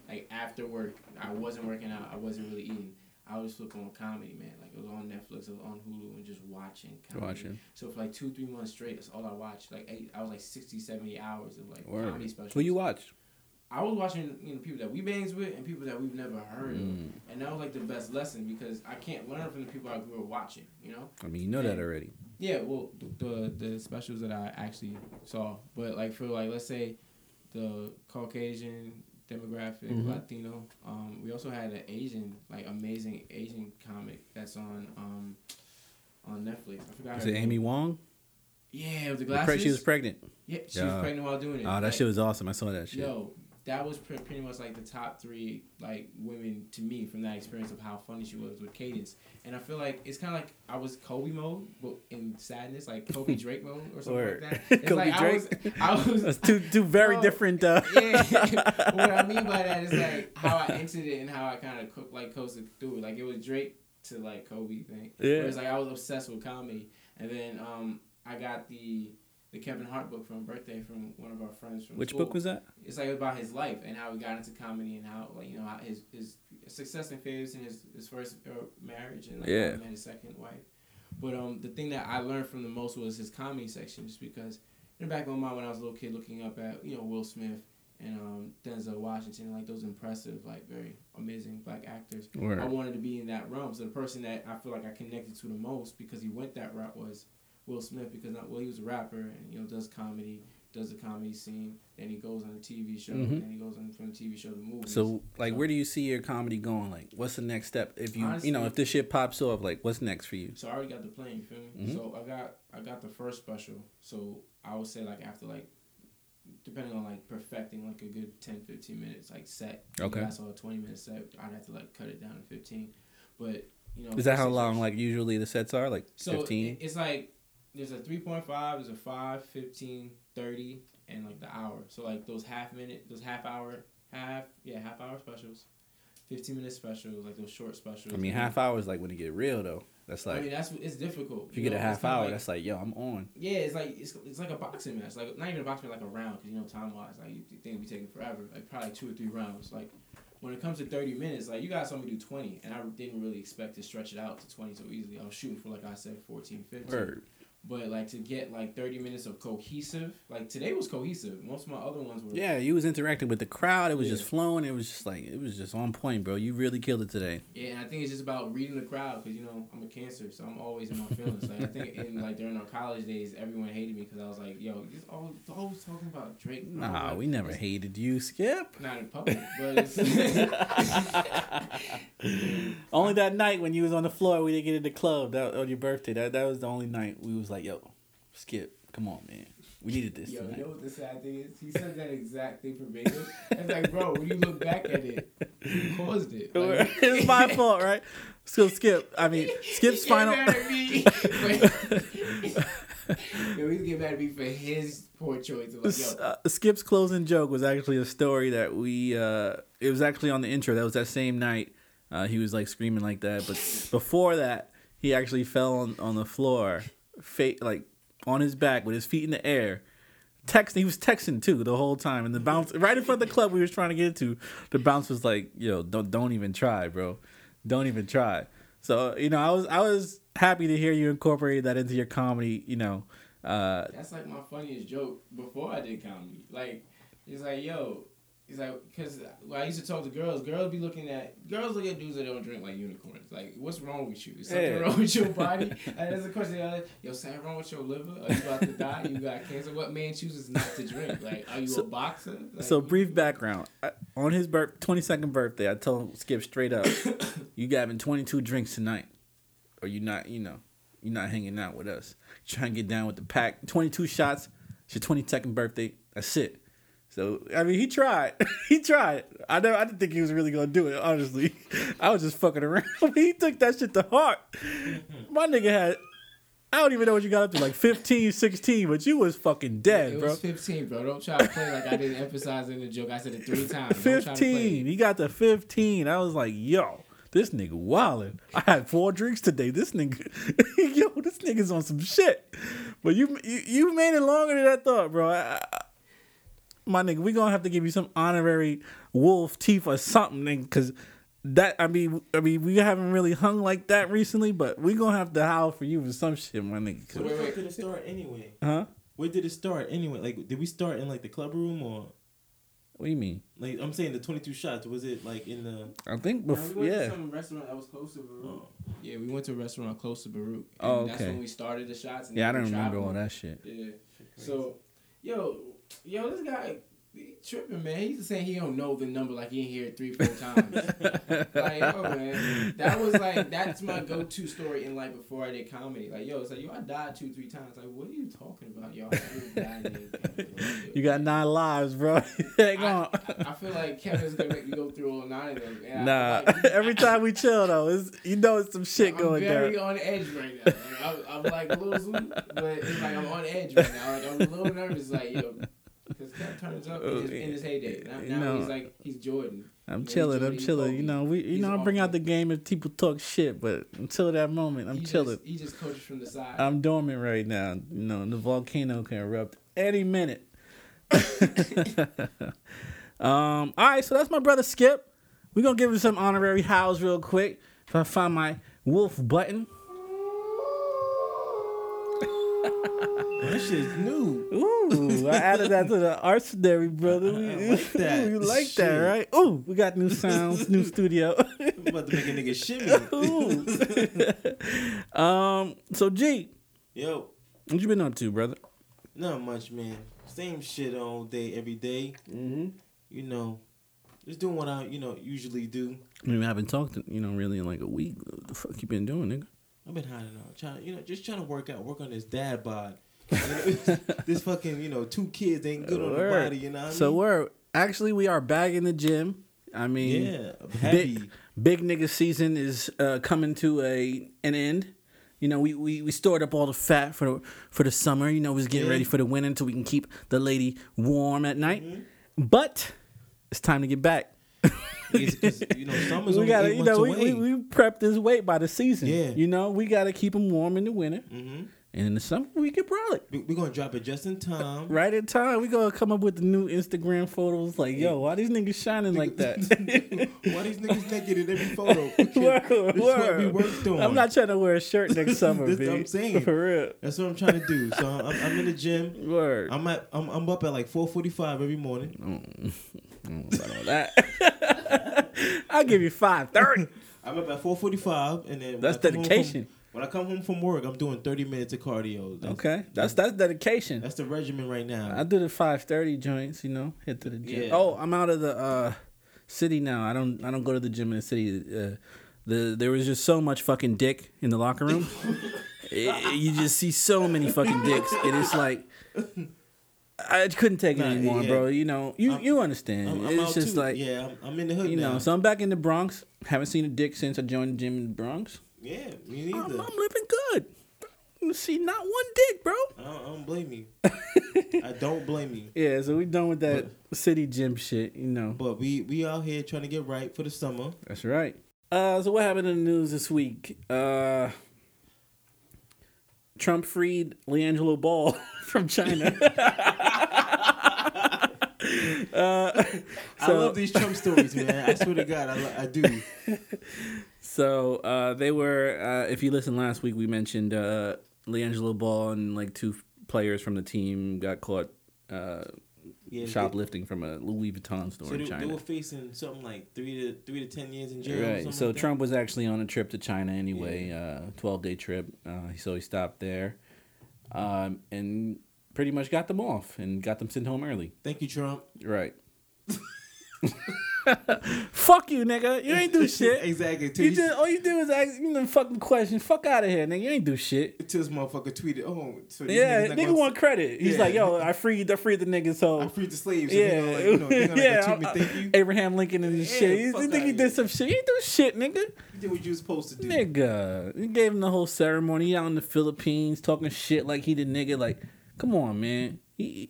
[SPEAKER 3] like after work. I wasn't working out. I wasn't really eating. I was flipping on comedy, man. Like it was on Netflix, it was on Hulu, and just watching comedy.
[SPEAKER 1] Watching.
[SPEAKER 3] So for like two, three months straight, that's all I watched. Like eight, I was like 60, 70 hours of like
[SPEAKER 1] Word.
[SPEAKER 3] comedy specials.
[SPEAKER 1] Who you watch?
[SPEAKER 3] I was watching you know people that we bangs with and people that we've never heard
[SPEAKER 1] Mm.
[SPEAKER 3] of, and that was like the best lesson because I can't learn from the people I grew up watching. You know?
[SPEAKER 1] I mean, you know that already.
[SPEAKER 3] Yeah. Well, the the specials that I actually saw, but like for like let's say the Caucasian demographic,
[SPEAKER 1] Mhm.
[SPEAKER 3] Latino. Um, we also had an Asian, like amazing Asian comic that's on um on Netflix. I forgot.
[SPEAKER 1] Is it
[SPEAKER 3] name.
[SPEAKER 1] Ali Wong?
[SPEAKER 3] Yeah, with the
[SPEAKER 1] The
[SPEAKER 3] glasses.
[SPEAKER 1] she was pregnant.
[SPEAKER 3] yeah, she
[SPEAKER 1] Yeah.
[SPEAKER 3] was pregnant while doing it.
[SPEAKER 1] Oh, that
[SPEAKER 3] Like,
[SPEAKER 1] shit was awesome. I saw that shit.
[SPEAKER 3] Yo, that was pretty much like the top three like women to me from that experience of how funny she was with Cadence, and I feel like it's kind of like I was Kobe mode, but in sadness, like Kobe (laughs) Drake mode or something
[SPEAKER 1] Word.
[SPEAKER 3] like that. It's
[SPEAKER 1] Kobe
[SPEAKER 3] like I was, I was.
[SPEAKER 1] That's two two very different. Uh, (laughs)
[SPEAKER 3] yeah, (laughs) what I mean by that is like how I entered it and how I kind of cook like coasted through it. Like it was Drake to like Kobe thing.
[SPEAKER 1] Yeah.
[SPEAKER 3] Whereas like I was obsessed with comedy, and then um I got the the Kevin Hart book from birthday from one of our friends from
[SPEAKER 1] Which
[SPEAKER 3] school.
[SPEAKER 1] book was that?
[SPEAKER 3] It's like about his life and how he got into comedy and how like you know how his his success and failures in his his first uh, marriage and like
[SPEAKER 1] Yeah.
[SPEAKER 3] met his second wife. But um the thing that I learned from the most was his comedy section, just because in the back of my mind when I was a little kid looking up at you know Will Smith and um Denzel Washington like those impressive like very amazing black actors.
[SPEAKER 1] Word.
[SPEAKER 3] I wanted to be in that realm. So the person that I feel like I connected to the most because he went that route was Will Smith because not, well he was a rapper and you know does comedy, does the comedy scene, then he goes on a TV show,
[SPEAKER 1] Mhm.
[SPEAKER 3] and he goes on from the TV show to movies.
[SPEAKER 1] So, like, where do you see your comedy going? Like, what's the next step? If you, you know, if this shit pops off, like, what's next for you?
[SPEAKER 3] So I already got the plan. You feel me?
[SPEAKER 1] Mhm.
[SPEAKER 3] So I got I got the first special. So I would say like after like depending on like perfecting like a good 10, 15 minutes like set.
[SPEAKER 1] Okay.
[SPEAKER 3] I saw a twenty minute set. I'd have to like cut it down to fifteen. But you know.
[SPEAKER 1] Is that how long, like, usually the sets are? Like,
[SPEAKER 3] So
[SPEAKER 1] 15?
[SPEAKER 3] it- it's like there's a 3.5, there's a 5, 15, 30, and like the hour. So like those half minute, those half hour, half yeah, half hour specials, 15 minute specials, like those short specials.
[SPEAKER 1] I mean, half hour is like when you get real, though. That's like I
[SPEAKER 3] mean that's it's difficult.
[SPEAKER 1] if you get
[SPEAKER 3] know,
[SPEAKER 1] a half hour,
[SPEAKER 3] like-
[SPEAKER 1] that's like, yo, I'm on.
[SPEAKER 3] yeah, it's like it's, it's like a boxing match, like not even a boxing match, like a round, because you know time wise, like you think it'd be taking forever, like probably two or three rounds. Like when it comes to thirty minutes, like you guys saw me do twenty, and I didn't really expect to stretch it out to twenty so easily. I was shooting for like I said, 14, 15.
[SPEAKER 1] Word.
[SPEAKER 3] But like to get like thirty minutes of cohesive, like today was cohesive. Most of my other ones were.
[SPEAKER 1] Yeah, you was interacting with the crowd. It was
[SPEAKER 3] Yeah.
[SPEAKER 1] just flowing. It was just like it was just on point, bro. You really killed it today.
[SPEAKER 3] Yeah, and I think it's just about reading the crowd because you know I'm a cancer, so I'm always in my feelings. like I think in like during our college days, everyone hated me because I was like, "Yo, you always, always talking about Drake." Was
[SPEAKER 1] Nah,
[SPEAKER 3] like,
[SPEAKER 1] we never hated you, Skip.
[SPEAKER 3] Not in public, but (laughs) (laughs)
[SPEAKER 1] only that night when you was on the floor, we didn't get in the club that, on your birthday. That that was the only night we was like, "Yo, Skip, come on, man, we needed this
[SPEAKER 3] Yo, you know what the sad thing is? He said that exact thing for verbatim. It's like, bro, when you look back at it, you caused it. Like, (laughs)
[SPEAKER 1] it's my fault, right? So Skip, I mean, Skip's
[SPEAKER 3] He
[SPEAKER 1] final.
[SPEAKER 3] get mad at me. (laughs) Yo, he's getting mad at me for his poor choice. I'm Like, yo,
[SPEAKER 1] uh, Skip's closing joke was actually a story that we. uh It was actually on the intro. That was that same night. Uh, he was like screaming like that, but before that, he actually fell on, on the floor, fa- like on his back with his feet in the air. Texting, he was texting too the whole time, and the bounce right in front of the club we was trying to get into. The bounce was like, "Yo, don't don't even try, bro. Don't even try." So you know, I was I was happy to hear you incorporate that into your comedy. You know, uh,
[SPEAKER 3] That's like my funniest joke before I did comedy. Like, it's like, yo, it's like, because I used to talk to girls, girls be looking at, girls look at dudes that don't drink like unicorns. Like, what's wrong with you? Is something
[SPEAKER 1] Yeah.
[SPEAKER 3] wrong with your body? (laughs) and that's a question. uh, Yo, something wrong with your liver? Are you about to die? You got cancer? What man chooses not to drink? Like, are you
[SPEAKER 1] So-
[SPEAKER 3] a boxer? Like,
[SPEAKER 1] So brief background. I- On his birth, 22nd birthday, I told Skip straight up, (coughs) "You got having 22 drinks tonight, or you not? You know, you're not hanging out with us. Trying to get down with the pack. 22 shots. It's your 22nd birthday. That's it." So I mean, he tried. (laughs) he tried. I know. I didn't think he was really gonna do it. Honestly, (laughs) I was just fucking around. (laughs) he took that shit to heart. Mm-hmm. My nigga had. I don't even know what you got up to, like 15, 16, but you was fucking dead,
[SPEAKER 3] It
[SPEAKER 1] bro.
[SPEAKER 3] was 15, bro. Don't try to play like I didn't emphasize in the joke. I said it three times. Don't try to play.
[SPEAKER 1] 15. He got to 15. I was like, yo, this nigga wildin'. I had four drinks today. This nigga, yo, this nigga's on some shit. But you you, you made it longer than I thought, bro. I, I- my nigga, we gonna have to give you some honorary wolf teeth or something, nigga, cause that I mean I mean we haven't really hung like that recently, but we gonna have to howl for you for some shit, my nigga. 'cause-
[SPEAKER 2] Where the fuck did it start anyway?
[SPEAKER 1] huh?
[SPEAKER 2] Where did it start anyway? Like, did we start in like the club room or
[SPEAKER 1] What do you mean?
[SPEAKER 2] like I'm saying the 22 shots? Was it like in the?
[SPEAKER 1] I think
[SPEAKER 3] Nah,
[SPEAKER 1] before,
[SPEAKER 3] we went
[SPEAKER 1] yeah.
[SPEAKER 3] to some restaurant that was close to Baruch.
[SPEAKER 2] Oh.
[SPEAKER 3] Yeah, we went to a restaurant close to Baruch. And
[SPEAKER 1] Oh,
[SPEAKER 3] That's when we started the shots. And
[SPEAKER 1] Yeah, I don't remember all
[SPEAKER 3] traveled.
[SPEAKER 1] that shit.
[SPEAKER 3] Yeah. So, yo, yo, this guy he tripping, man. He's saying he don't know the number like he hear it three, four times. (laughs) like, yo, man, that was like that's my go-to story in life before I did comedy. Like, yo, it's like yo, I died two, three times. Like, what are you talking about, yo? I really died in comedy.
[SPEAKER 1] You got nine lives, bro. (laughs) Hang
[SPEAKER 3] I,
[SPEAKER 1] on.
[SPEAKER 3] I feel like Kevin's gonna make me go through all nine of them. And
[SPEAKER 1] Nah,
[SPEAKER 3] like,
[SPEAKER 1] every time we chill though, it's, you know it's some shit
[SPEAKER 3] I'm
[SPEAKER 1] going
[SPEAKER 3] very
[SPEAKER 1] down.
[SPEAKER 3] on edge right now. Like, I'm, I'm like a little but it's like I'm on edge right now. Like I'm a little nervous, like yo, because Kev turns up in his, in his heyday. Now, now
[SPEAKER 1] know.
[SPEAKER 3] he's like he's Jordan.
[SPEAKER 1] I'm
[SPEAKER 3] Yeah,
[SPEAKER 1] chilling. I'm chilling. You know, we you
[SPEAKER 3] He's
[SPEAKER 1] know I bring out the game if people talk shit, but until that moment, I'm
[SPEAKER 3] he
[SPEAKER 1] chilling.
[SPEAKER 3] Just, he just coaches from the side.
[SPEAKER 1] I'm dormant right now. You know, the volcano can erupt any minute. (laughs) (laughs) um. All right, so that's my brother Skip. We're gonna give him some honorary hows real quick. If I find my wolf button. (laughs)
[SPEAKER 2] That shit's new.
[SPEAKER 1] Ooh, I added that to the arsenal, brother. We,
[SPEAKER 2] I like that.
[SPEAKER 1] you like that, right? Ooh, we got new sounds, new studio. (laughs)
[SPEAKER 2] I'm about to make a nigga shimmy.
[SPEAKER 1] Ooh. (laughs) um. So G,
[SPEAKER 2] Yo,
[SPEAKER 1] what you been up to, brother?
[SPEAKER 2] not much, man. Same shit all day, every day.
[SPEAKER 1] Mm-hmm.
[SPEAKER 2] You know, just doing what I, you know, usually do.
[SPEAKER 1] I mean, I haven't talked, to, you know, really in like a week. What the fuck you been doing, nigga?
[SPEAKER 2] I've been hiding out, trying, you know, just trying to work out, work on this dad bod. This fucking, you know, two kids ain't good on the body. You know what I
[SPEAKER 1] So
[SPEAKER 2] mean?
[SPEAKER 1] we're actually we are back in the gym. I mean,
[SPEAKER 2] yeah,
[SPEAKER 1] big big nigga season is uh, coming to a an end. You know, we, we, we stored up all the fat for the for the summer. You know, we was getting
[SPEAKER 2] Yeah.
[SPEAKER 1] ready for the winter until we can keep the lady warm at night.
[SPEAKER 2] Mm-hmm.
[SPEAKER 1] But it's time to get back.
[SPEAKER 2] It's you know, summer's (laughs)
[SPEAKER 1] we gotta, you know, we, we, we prep this weight by the season.
[SPEAKER 2] Yeah.
[SPEAKER 1] You know, we gotta keep them warm in the winter,
[SPEAKER 2] mm-hmm.
[SPEAKER 1] And in the summer we brolic.
[SPEAKER 2] We, we're gonna drop it just in time. (laughs)
[SPEAKER 1] Right in time, we gonna come up with the new Instagram photos. Like, yo, why these niggas shining like that? (laughs)
[SPEAKER 2] Why these niggas naked in every photo?
[SPEAKER 1] word, (laughs)
[SPEAKER 2] This is what we
[SPEAKER 1] word.
[SPEAKER 2] worked on.
[SPEAKER 1] I'm not trying to wear a shirt next summer,
[SPEAKER 2] This I'm saying.
[SPEAKER 1] for real.
[SPEAKER 2] That's what I'm trying to do. So I'm, I'm in the gym.
[SPEAKER 1] Word.
[SPEAKER 2] I'm at. I'm, I'm up at like 4:45 every morning.
[SPEAKER 1] Mm, I don't know about all that. I'll give you five thirty.
[SPEAKER 2] I'm up at 4:45, and then
[SPEAKER 1] That's dedication.
[SPEAKER 2] From, when I come home from work, I'm doing 30 minutes of cardio. That's,
[SPEAKER 1] Okay, that's that's dedication.
[SPEAKER 2] That's the regimen right now.
[SPEAKER 1] I do the five thirty joints. You know, hit to the gym.
[SPEAKER 2] Yeah.
[SPEAKER 1] Oh, I'm out of the uh, city now. I don't I don't go to the gym in the city. Uh, the there was just so much fucking dick in the locker room. (laughs) It- you just see so many fucking dicks, and it's like. I couldn't take it
[SPEAKER 2] Nah,
[SPEAKER 1] anymore,
[SPEAKER 2] yeah.
[SPEAKER 1] bro. You know, you
[SPEAKER 2] I'm-
[SPEAKER 1] you understand.
[SPEAKER 2] I'm, I'm
[SPEAKER 1] it's
[SPEAKER 2] out
[SPEAKER 1] just
[SPEAKER 2] too.
[SPEAKER 1] like
[SPEAKER 2] yeah, I'm, I'm in the hood
[SPEAKER 1] you
[SPEAKER 2] now.
[SPEAKER 1] know. So I'm back in the Bronx. Haven't seen a dick since I joined the gym in the Bronx.
[SPEAKER 2] Yeah, me
[SPEAKER 1] I'm, I'm living good. See, not one dick, bro.
[SPEAKER 2] I don't, I don't blame you. (laughs) I don't blame you.
[SPEAKER 1] Yeah, so we done with that city gym shit. You know,
[SPEAKER 2] But we we out here trying to get right for the summer.
[SPEAKER 1] that's right. Uh, so what happened in the news this week? Uh, Trump freed LiAngelo Ball (laughs) from China. (laughs) uh,
[SPEAKER 2] I love these Trump stories, man. I swear to God, I, lo- I do.
[SPEAKER 1] So uh, they were. Uh, if you listened last week, we mentioned uh, LiAngelo Ball and like two players from the team got caught uh,
[SPEAKER 2] Yeah,
[SPEAKER 1] shoplifting from a Louis Vuitton store
[SPEAKER 2] so
[SPEAKER 1] in
[SPEAKER 2] they,
[SPEAKER 1] China.
[SPEAKER 2] they were facing something like three to three to ten years in jail.
[SPEAKER 1] Right. So
[SPEAKER 2] like.
[SPEAKER 1] Trump was actually on a trip to China anyway, uh, twelve day trip. Uh, so he stopped there, um, and pretty much got them off and got them sent home early.
[SPEAKER 2] Thank you, Trump.
[SPEAKER 1] Right. (laughs) (laughs) Fuck you, nigga. You ain't do (laughs) shit.
[SPEAKER 2] exactly.
[SPEAKER 1] You just all you do is ask you know fucking questions. Fuck out of here, nigga. You ain't do shit.
[SPEAKER 2] till this motherfucker tweeted, "Oh, so
[SPEAKER 1] Yeah, nigga want credit. He's
[SPEAKER 2] Yeah.
[SPEAKER 1] like, yo, I freed, I freed the nigga. So
[SPEAKER 2] I freed the slaves. So
[SPEAKER 1] yeah,
[SPEAKER 2] like, you know, (laughs)
[SPEAKER 1] yeah.
[SPEAKER 2] treat me.
[SPEAKER 1] I-
[SPEAKER 2] Thank.
[SPEAKER 1] Abraham Lincoln and his
[SPEAKER 2] Yeah,
[SPEAKER 1] shit. You think he did
[SPEAKER 2] here.
[SPEAKER 1] some shit? He do shit, nigga.
[SPEAKER 2] You did what you was supposed to do.
[SPEAKER 1] Nigga, he gave him the whole ceremony. He out in the Philippines talking shit like he the nigga. Like, come on, man. He,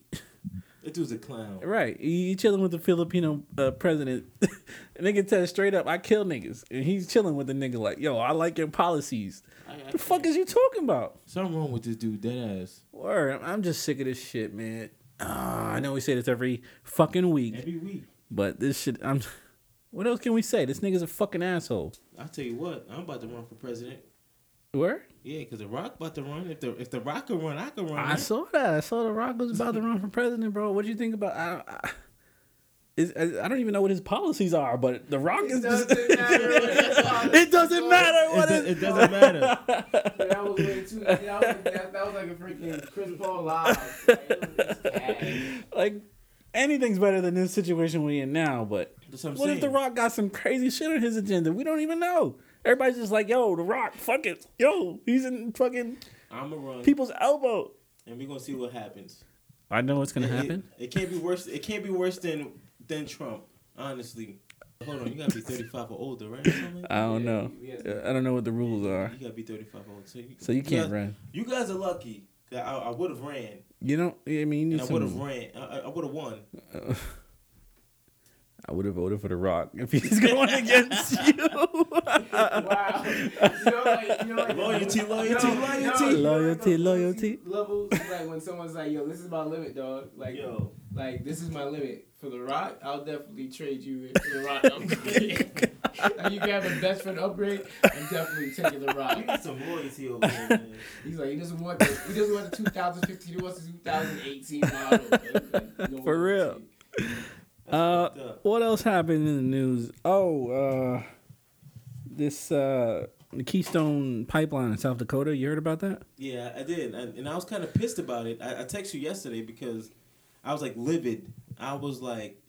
[SPEAKER 2] That dude's a clown.
[SPEAKER 1] right, he, he chilling with the Filipino uh, president. (laughs) nigga tell straight up, I kill niggas, and he's chilling with the nigga like, yo, I like your policies.
[SPEAKER 2] I, I
[SPEAKER 1] The fuck is you talking about?
[SPEAKER 2] Something wrong with this dude. Dead ass.
[SPEAKER 1] Word, I'm just sick of this shit, man. Ah, I know we say this every fucking week,
[SPEAKER 2] Every week.
[SPEAKER 1] but this shit, I'm. What else can we say? This nigga's a fucking asshole.
[SPEAKER 2] I tell you what, I'm about to run for president.
[SPEAKER 1] Where?
[SPEAKER 2] Yeah, because the Rock about to run. If the if the Rock can run, I can run.
[SPEAKER 1] I
[SPEAKER 2] right?
[SPEAKER 1] saw that. I saw the Rock was about to run for president, bro. What do you think about? I, I, is, I I don't even know what his policies are, but the Rock is.
[SPEAKER 3] Doesn't (laughs) matter what his policies
[SPEAKER 1] it doesn't matter
[SPEAKER 2] It,
[SPEAKER 1] what
[SPEAKER 2] do-
[SPEAKER 1] his.
[SPEAKER 2] it doesn't matter. (laughs)
[SPEAKER 3] That was way too. That was, that, that was like a freaking Chris Paul live. Like, it was just gas.
[SPEAKER 1] like anything's better than this situation we in now. But
[SPEAKER 2] what
[SPEAKER 1] what
[SPEAKER 2] saying.
[SPEAKER 1] if the Rock got some crazy shit on his agenda? We don't even know. Everybody's just like, yo, the Rock, fuck it, yo, he's in fucking
[SPEAKER 2] I'm gonna run,
[SPEAKER 1] people's elbow.
[SPEAKER 2] and we're gonna see what happens.
[SPEAKER 1] I know what's gonna
[SPEAKER 2] It-
[SPEAKER 1] happen.
[SPEAKER 2] It, it can't be worse. It can't be worse than than Trump. Honestly. Hold on, you gotta be 35 or older, right? Or like
[SPEAKER 1] I don't
[SPEAKER 3] Yeah,
[SPEAKER 1] know.
[SPEAKER 3] he
[SPEAKER 1] I don't know what the rules
[SPEAKER 2] that?
[SPEAKER 1] are.
[SPEAKER 2] You gotta be 35 or older. So you,
[SPEAKER 1] So you can't
[SPEAKER 2] guys,
[SPEAKER 1] run.
[SPEAKER 2] You guys are lucky. that I, I would have ran,
[SPEAKER 1] You don't. I mean, you need
[SPEAKER 2] and I would have ran. I, I would have won. (laughs)
[SPEAKER 1] I would have voted for the Rock if he's going (laughs) against you.
[SPEAKER 3] Wow. You know, like, you know, like,
[SPEAKER 2] Loyalty, loyalty,
[SPEAKER 3] you know,
[SPEAKER 2] loyalty.
[SPEAKER 3] you know, like
[SPEAKER 1] Loyalty, loyalty.
[SPEAKER 3] Levels, like when someone's like, "Yo, this is my limit, dog." Like,
[SPEAKER 2] Yo,
[SPEAKER 3] like this is my limit for the Rock. I'll definitely trade you for the Rock upgrade. (laughs) like you can have a best friend upgrade. I'm definitely taking the Rock.
[SPEAKER 2] you need some loyalty over here, man.
[SPEAKER 3] He's like, he doesn't want the, he doesn't want the 2015. He wants the 2018 model. Like, no
[SPEAKER 1] For real.
[SPEAKER 3] loyalty.
[SPEAKER 2] That's
[SPEAKER 1] Uh, what else happened in the news? Oh, uh, this uh, the Keystone Pipeline in South Dakota. You heard about that?
[SPEAKER 2] Yeah, I did, and, and I was kind of pissed about it. I, I texted you yesterday because I was like livid. I was like,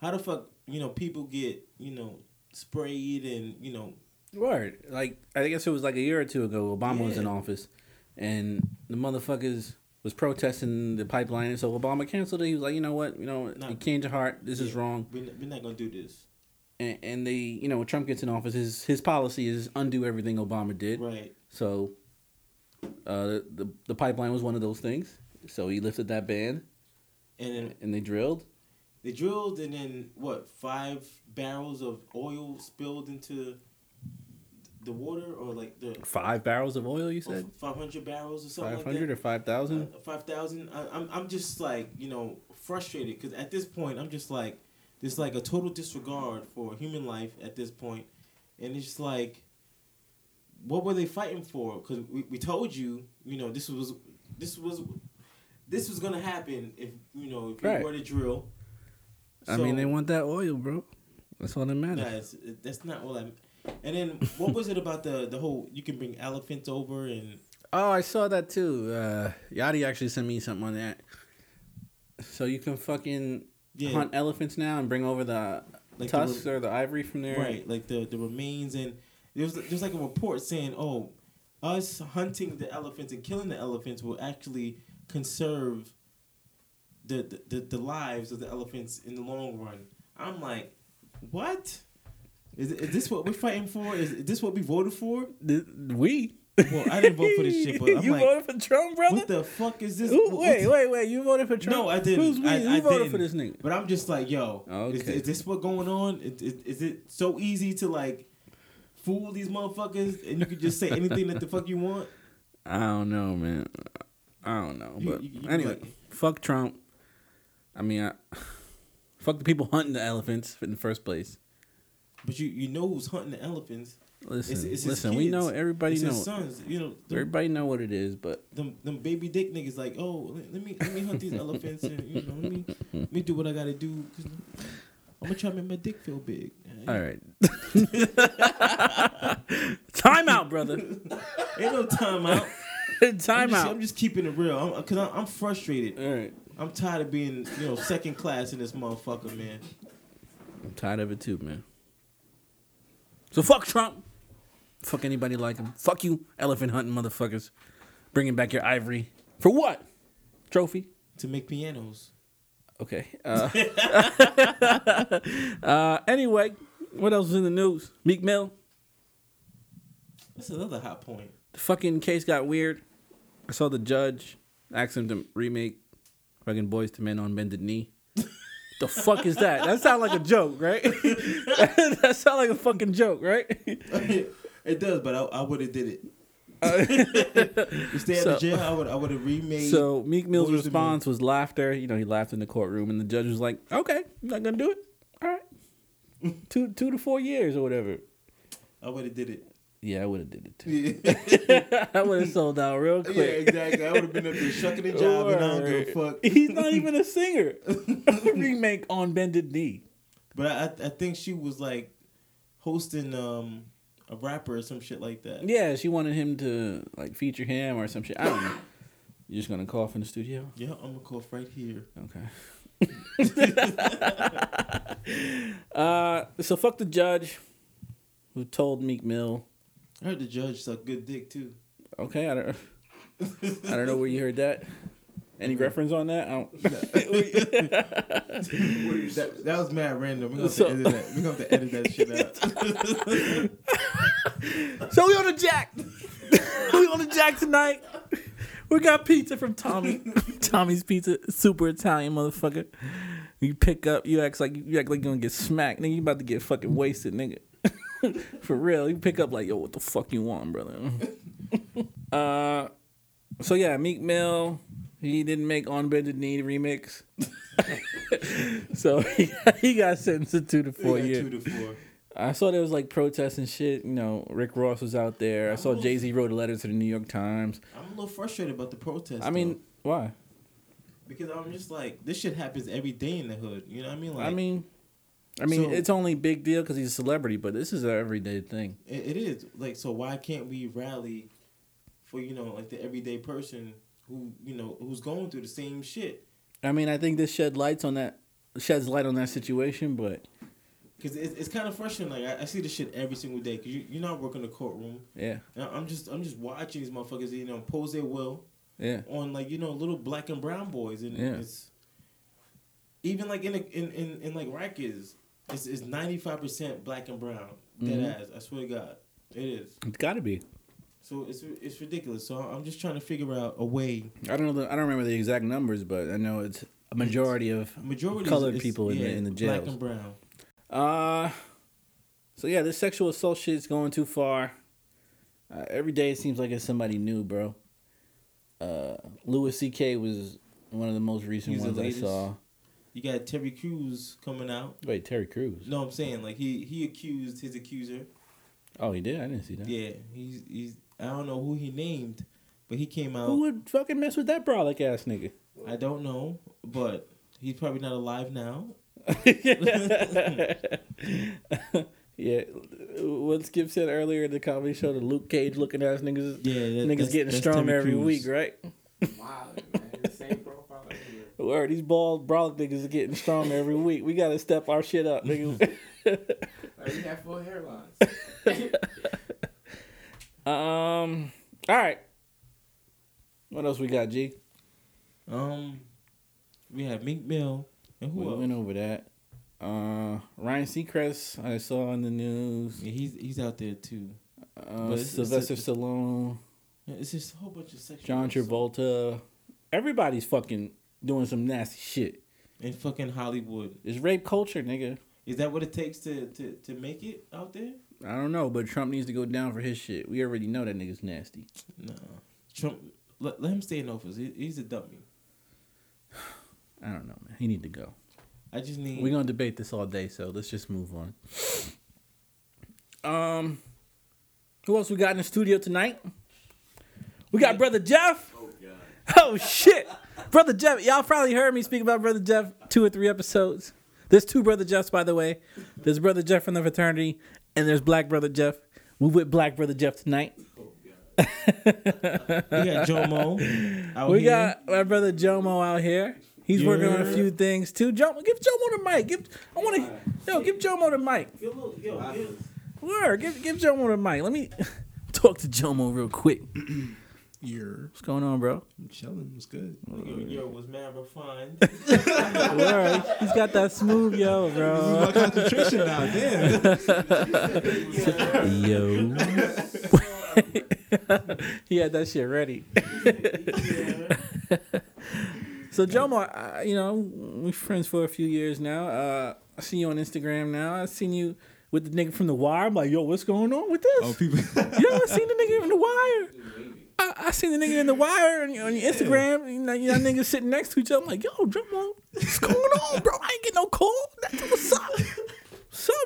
[SPEAKER 2] how the fuck, you know, people get, you know, sprayed and you know,
[SPEAKER 1] Word. Like I guess it was like a year or two ago. Obama was in office, and the motherfuckers was protesting the pipeline, and so Obama canceled it. He was like, you know what, you know,
[SPEAKER 2] No.
[SPEAKER 1] you change your heart. This is wrong.
[SPEAKER 2] we're not, we're not gonna do this,
[SPEAKER 1] And, and they, you know, when Trump gets in office, his his policy is undo everything Obama did.
[SPEAKER 2] right?
[SPEAKER 1] So, uh, the, the the pipeline was one of those things. So he lifted that ban,
[SPEAKER 2] And then
[SPEAKER 1] and they drilled.
[SPEAKER 2] they drilled, and then what? Five barrels of oil spilled into the water or like the
[SPEAKER 1] Five barrels of oil, you said?
[SPEAKER 2] five hundred barrels or something
[SPEAKER 1] 500
[SPEAKER 2] like that.
[SPEAKER 1] or five thousand?
[SPEAKER 2] Uh, five thousand. I'm I'm just like you know frustrated because at this point I'm just like there's like a total disregard for human life at this point, and it's just like, what were they fighting for? Because we, we told you you know this was this was this was gonna happen if you know if you
[SPEAKER 1] Right.
[SPEAKER 2] were to drill.
[SPEAKER 1] I mean, they want that oil, bro. That's all that matters.
[SPEAKER 2] Nah, that's not all I. And then what was it about the the whole you can bring elephants over and
[SPEAKER 1] Oh, I saw that too. Uh, Yachty actually sent me something on that. So you can fucking
[SPEAKER 2] yeah
[SPEAKER 1] hunt elephants now and bring over the
[SPEAKER 2] Like the
[SPEAKER 1] tusks or the ivory from there.
[SPEAKER 2] right like the the remains and there's there's like a report saying oh us hunting the elephants and killing the elephants will actually conserve the, the, the lives of the elephants in the long run. I'm like, what? Is, is this what we're fighting for? Is, is this what we voted for?
[SPEAKER 1] We.
[SPEAKER 2] Well, I didn't vote for this shit, but (laughs) I'm
[SPEAKER 1] you
[SPEAKER 2] like,
[SPEAKER 1] voted for Trump, brother.
[SPEAKER 2] What the fuck is this?
[SPEAKER 1] Ooh, wait, wait, wait! You voted for Trump?
[SPEAKER 2] No, I didn't.
[SPEAKER 1] Who's we?
[SPEAKER 2] I-
[SPEAKER 1] Who
[SPEAKER 2] I
[SPEAKER 1] voted
[SPEAKER 2] didn't.
[SPEAKER 1] for this nigga?
[SPEAKER 2] But I'm just like, yo, is,
[SPEAKER 1] Okay.
[SPEAKER 2] is this what going on? Is, is, is it so easy to like fool these motherfuckers and you can just say anything that the fuck you want? (laughs)
[SPEAKER 1] I don't know, man. I don't know,
[SPEAKER 2] You-
[SPEAKER 1] but
[SPEAKER 2] you- you
[SPEAKER 1] anyway,
[SPEAKER 2] like-
[SPEAKER 1] fuck Trump. I mean, I, (sighs) fuck the people hunting the elephants in the first place.
[SPEAKER 2] But you you know who's hunting the elephants?
[SPEAKER 1] Listen,
[SPEAKER 2] It's, it's
[SPEAKER 1] listen. We know everybody
[SPEAKER 2] it's
[SPEAKER 1] know.
[SPEAKER 2] his sons. You know, them,
[SPEAKER 1] Everybody know what it is, but
[SPEAKER 2] them, them baby dick niggas like, oh, let, let me let me hunt these elephants and you know let me let me do what I gotta do. I'm gonna try to make my dick feel big.
[SPEAKER 1] all right. (laughs) Time out, brother. (laughs)
[SPEAKER 2] Ain't no time out. (laughs) I'm
[SPEAKER 1] Time
[SPEAKER 2] just,
[SPEAKER 1] out.
[SPEAKER 2] I'm just keeping it real. I'm, Cause I'm, I'm frustrated.
[SPEAKER 1] All right.
[SPEAKER 2] I'm tired of being, you know, second class in this motherfucker, man.
[SPEAKER 1] I'm tired of it too, man. So fuck Trump. Fuck anybody like him. Fuck you, elephant hunting motherfuckers. Bringing back your ivory for what? Trophy.
[SPEAKER 2] To make pianos.
[SPEAKER 1] Okay. Uh, (laughs) uh, anyway, what else is in the news? Meek Mill.
[SPEAKER 2] That's another hot point.
[SPEAKER 1] The fucking case got weird. I saw the judge ask him to remake fucking Boyz II Men on Bended Knee. (laughs) the fuck is that? That sounds like a joke, right? (laughs) that sounds like a fucking joke, right? (laughs)
[SPEAKER 2] it does, but I, I would have did it. (laughs) you stay at
[SPEAKER 1] So-
[SPEAKER 2] the jail, I would I would have remade.
[SPEAKER 1] So Meek Mill's
[SPEAKER 2] Boyz II Men.
[SPEAKER 1] response was laughter. You know, he laughed in the courtroom, and the judge was like, "Okay, I'm not gonna do it. All right, two two to four years or whatever."
[SPEAKER 2] I would have did it.
[SPEAKER 1] Yeah, I would have did it too.
[SPEAKER 2] Yeah, (laughs)
[SPEAKER 1] I would have sold out real quick.
[SPEAKER 2] yeah exactly. I would have been up there shucking the job, and I don't give a fuck.
[SPEAKER 1] He's not even a singer. (laughs) (laughs) Remake on bended knee.
[SPEAKER 2] But I I think she was like hosting um a rapper or some shit like that.
[SPEAKER 1] Yeah, she wanted him to like feature him or some shit. I don't know. (coughs) You're just gonna cough in the studio?
[SPEAKER 2] Yeah, I'm gonna cough right here.
[SPEAKER 1] Okay. uh, so fuck the judge who told Meek Mill.
[SPEAKER 2] I heard the judge suck good dick too.
[SPEAKER 1] Okay, I don't. I don't know where you heard that. Any reference on that? I don't. (laughs)
[SPEAKER 2] that, that was mad random. We're gonna, have
[SPEAKER 1] So-
[SPEAKER 2] to edit that. We're gonna have to edit that shit out. (laughs)
[SPEAKER 1] So we on the jack. (laughs) we on the jack tonight. We got pizza from Tommy. Tommy's Pizza, super Italian motherfucker. You pick up, you act like you act like you gonna get smacked, nigga. You about to get fucking wasted, nigga. (laughs) For real, you pick up like, yo, what the fuck you want, brother? (laughs) uh, so yeah, Meek Mill, he didn't make On Bended Knee remix, (laughs) so he, he got sentenced to two to four years.
[SPEAKER 2] Two to four.
[SPEAKER 1] I saw there was like protests and shit. You know, Rick Ross was out there. I saw. Jay Z wrote a letter to the New York Times.
[SPEAKER 2] I'm a little frustrated about the protest.
[SPEAKER 1] I mean,
[SPEAKER 2] though,
[SPEAKER 1] why?
[SPEAKER 2] because I'm just like this shit happens every day in the hood. You know what I mean? Like,
[SPEAKER 1] I mean, I mean,
[SPEAKER 2] So-
[SPEAKER 1] it's only big deal because he's a celebrity, but this is an everyday thing.
[SPEAKER 2] It, it is like so. Why can't we rally for you know like the everyday person who you know who's going through the same shit?
[SPEAKER 1] I mean, I think this shed lights on that, sheds light on that situation. But
[SPEAKER 2] Because it's, it's kind of frustrating. Like I, I see this shit every single day. Because you you're not working the courtroom.
[SPEAKER 1] yeah,
[SPEAKER 2] And I'm just I'm just watching these motherfuckers you know pose their will
[SPEAKER 1] yeah,
[SPEAKER 2] on like you know little black and brown boys and
[SPEAKER 1] Yeah.
[SPEAKER 2] it's even like in a, in, in in like Rikers, it's it's ninety five percent black and brown. Dead
[SPEAKER 1] Mhm.
[SPEAKER 2] ass. I swear to God, it is.
[SPEAKER 1] it's got to be.
[SPEAKER 2] So it's it's ridiculous. So I'm just trying to figure out a way.
[SPEAKER 1] I don't know. The, I don't remember the exact numbers, but I know it's a majority of.
[SPEAKER 2] Majority
[SPEAKER 1] Colored
[SPEAKER 2] is,
[SPEAKER 1] people in the- in the jails.
[SPEAKER 2] black and brown.
[SPEAKER 1] Uh, so yeah, this sexual assault shit is going too far. Uh, every day it seems like it's somebody new, bro. Uh, Louis C.K. was one of the most recent
[SPEAKER 2] He's
[SPEAKER 1] ones I saw.
[SPEAKER 2] You got Terry Crews coming out.
[SPEAKER 1] Wait, Terry Crews.
[SPEAKER 2] No, I'm saying like he he accused his accuser.
[SPEAKER 1] Oh, he did. I didn't see that.
[SPEAKER 2] Yeah, he's he's I don't know who he named, but he came out.
[SPEAKER 1] Who would fucking mess with that brolic ass nigga?
[SPEAKER 2] I don't know, but he's probably not alive now. (laughs)
[SPEAKER 1] yeah, what Skip said earlier in the comedy show, the Luke Cage looking ass niggas,
[SPEAKER 2] Yeah, that,
[SPEAKER 1] niggas
[SPEAKER 2] that's-
[SPEAKER 1] getting
[SPEAKER 2] that's
[SPEAKER 1] stronger
[SPEAKER 2] Terry
[SPEAKER 1] every
[SPEAKER 2] Crews.
[SPEAKER 1] week, right?
[SPEAKER 3] Wow, man.
[SPEAKER 1] Word, these bald brolic niggas are getting stronger every week. We gotta step our shit up, nigga. (laughs)
[SPEAKER 3] Like, we have full hairlines. (laughs)
[SPEAKER 1] um, all right. What else we got, G?
[SPEAKER 2] Um, we have Meek Mill and who
[SPEAKER 1] We
[SPEAKER 2] else?
[SPEAKER 1] went over that. Uh, Ryan Seacrest, I saw on the news.
[SPEAKER 2] Yeah, he's he's out there too.
[SPEAKER 1] Uh,
[SPEAKER 2] But it's-
[SPEAKER 1] Sylvester
[SPEAKER 2] it's-
[SPEAKER 1] Stallone,
[SPEAKER 2] It's just a whole bunch of sexual.
[SPEAKER 1] John. Travolta. Everybody's fucking doing some nasty shit.
[SPEAKER 2] in fucking Hollywood.
[SPEAKER 1] It's rape culture, nigga.
[SPEAKER 2] Is that what it takes to to to make it out there?
[SPEAKER 1] I don't know, but Trump needs to go down for his shit. We already know that nigga's nasty.
[SPEAKER 2] No, Trump. Let, let him stay in office. He, he's a dummy. (sighs)
[SPEAKER 1] I don't know, man. He need to go.
[SPEAKER 2] I just need.
[SPEAKER 1] We're gonna debate this all day, so let's just move on. Um, who else we got in the studio tonight? We got brother Jeff. Oh god. (laughs) Oh shit, brother Jeff. Y'all probably heard me speak about brother Jeff two or three episodes. There's two brother Jeffs, by the way. There's brother Jeff from the fraternity, and there's black brother Jeff. We with black brother Jeff tonight.
[SPEAKER 2] we got Jomo. (laughs) Out
[SPEAKER 1] we
[SPEAKER 2] here.
[SPEAKER 1] got my brother Jomo out here. He's working on a few things too. Jomo, give Jomo the mic. Give I want to yo give Jomo the mic.
[SPEAKER 2] Yo, yo, yo.
[SPEAKER 1] Word, give give Jomo the mic. Let me (laughs) talk to Jomo real quick. (clears throat)
[SPEAKER 4] You're
[SPEAKER 1] What's going on, bro?
[SPEAKER 4] I'm chilling. It's good.
[SPEAKER 2] Yo, yo was man refined.
[SPEAKER 1] Word, he's got that smooth yo, bro.
[SPEAKER 4] My concentration now. Damn. (laughs)
[SPEAKER 1] Yo. (laughs) he had that shit ready. (laughs) so Jomo, I, you know, we friends for a few years now. Uh, I see you on Instagram now. I seen you with the nigga from the Wire. I'm like, yo, what's going on with this?
[SPEAKER 4] Oh, people.
[SPEAKER 1] Yo, I seen the nigga from the Wire. I, I seen the nigga in the Wire on, on your Instagram. You know, you know, niggas sitting next to each other. I'm like, yo, Jomo, what's going on, bro? I ain't get no call. That's what's up. What's up,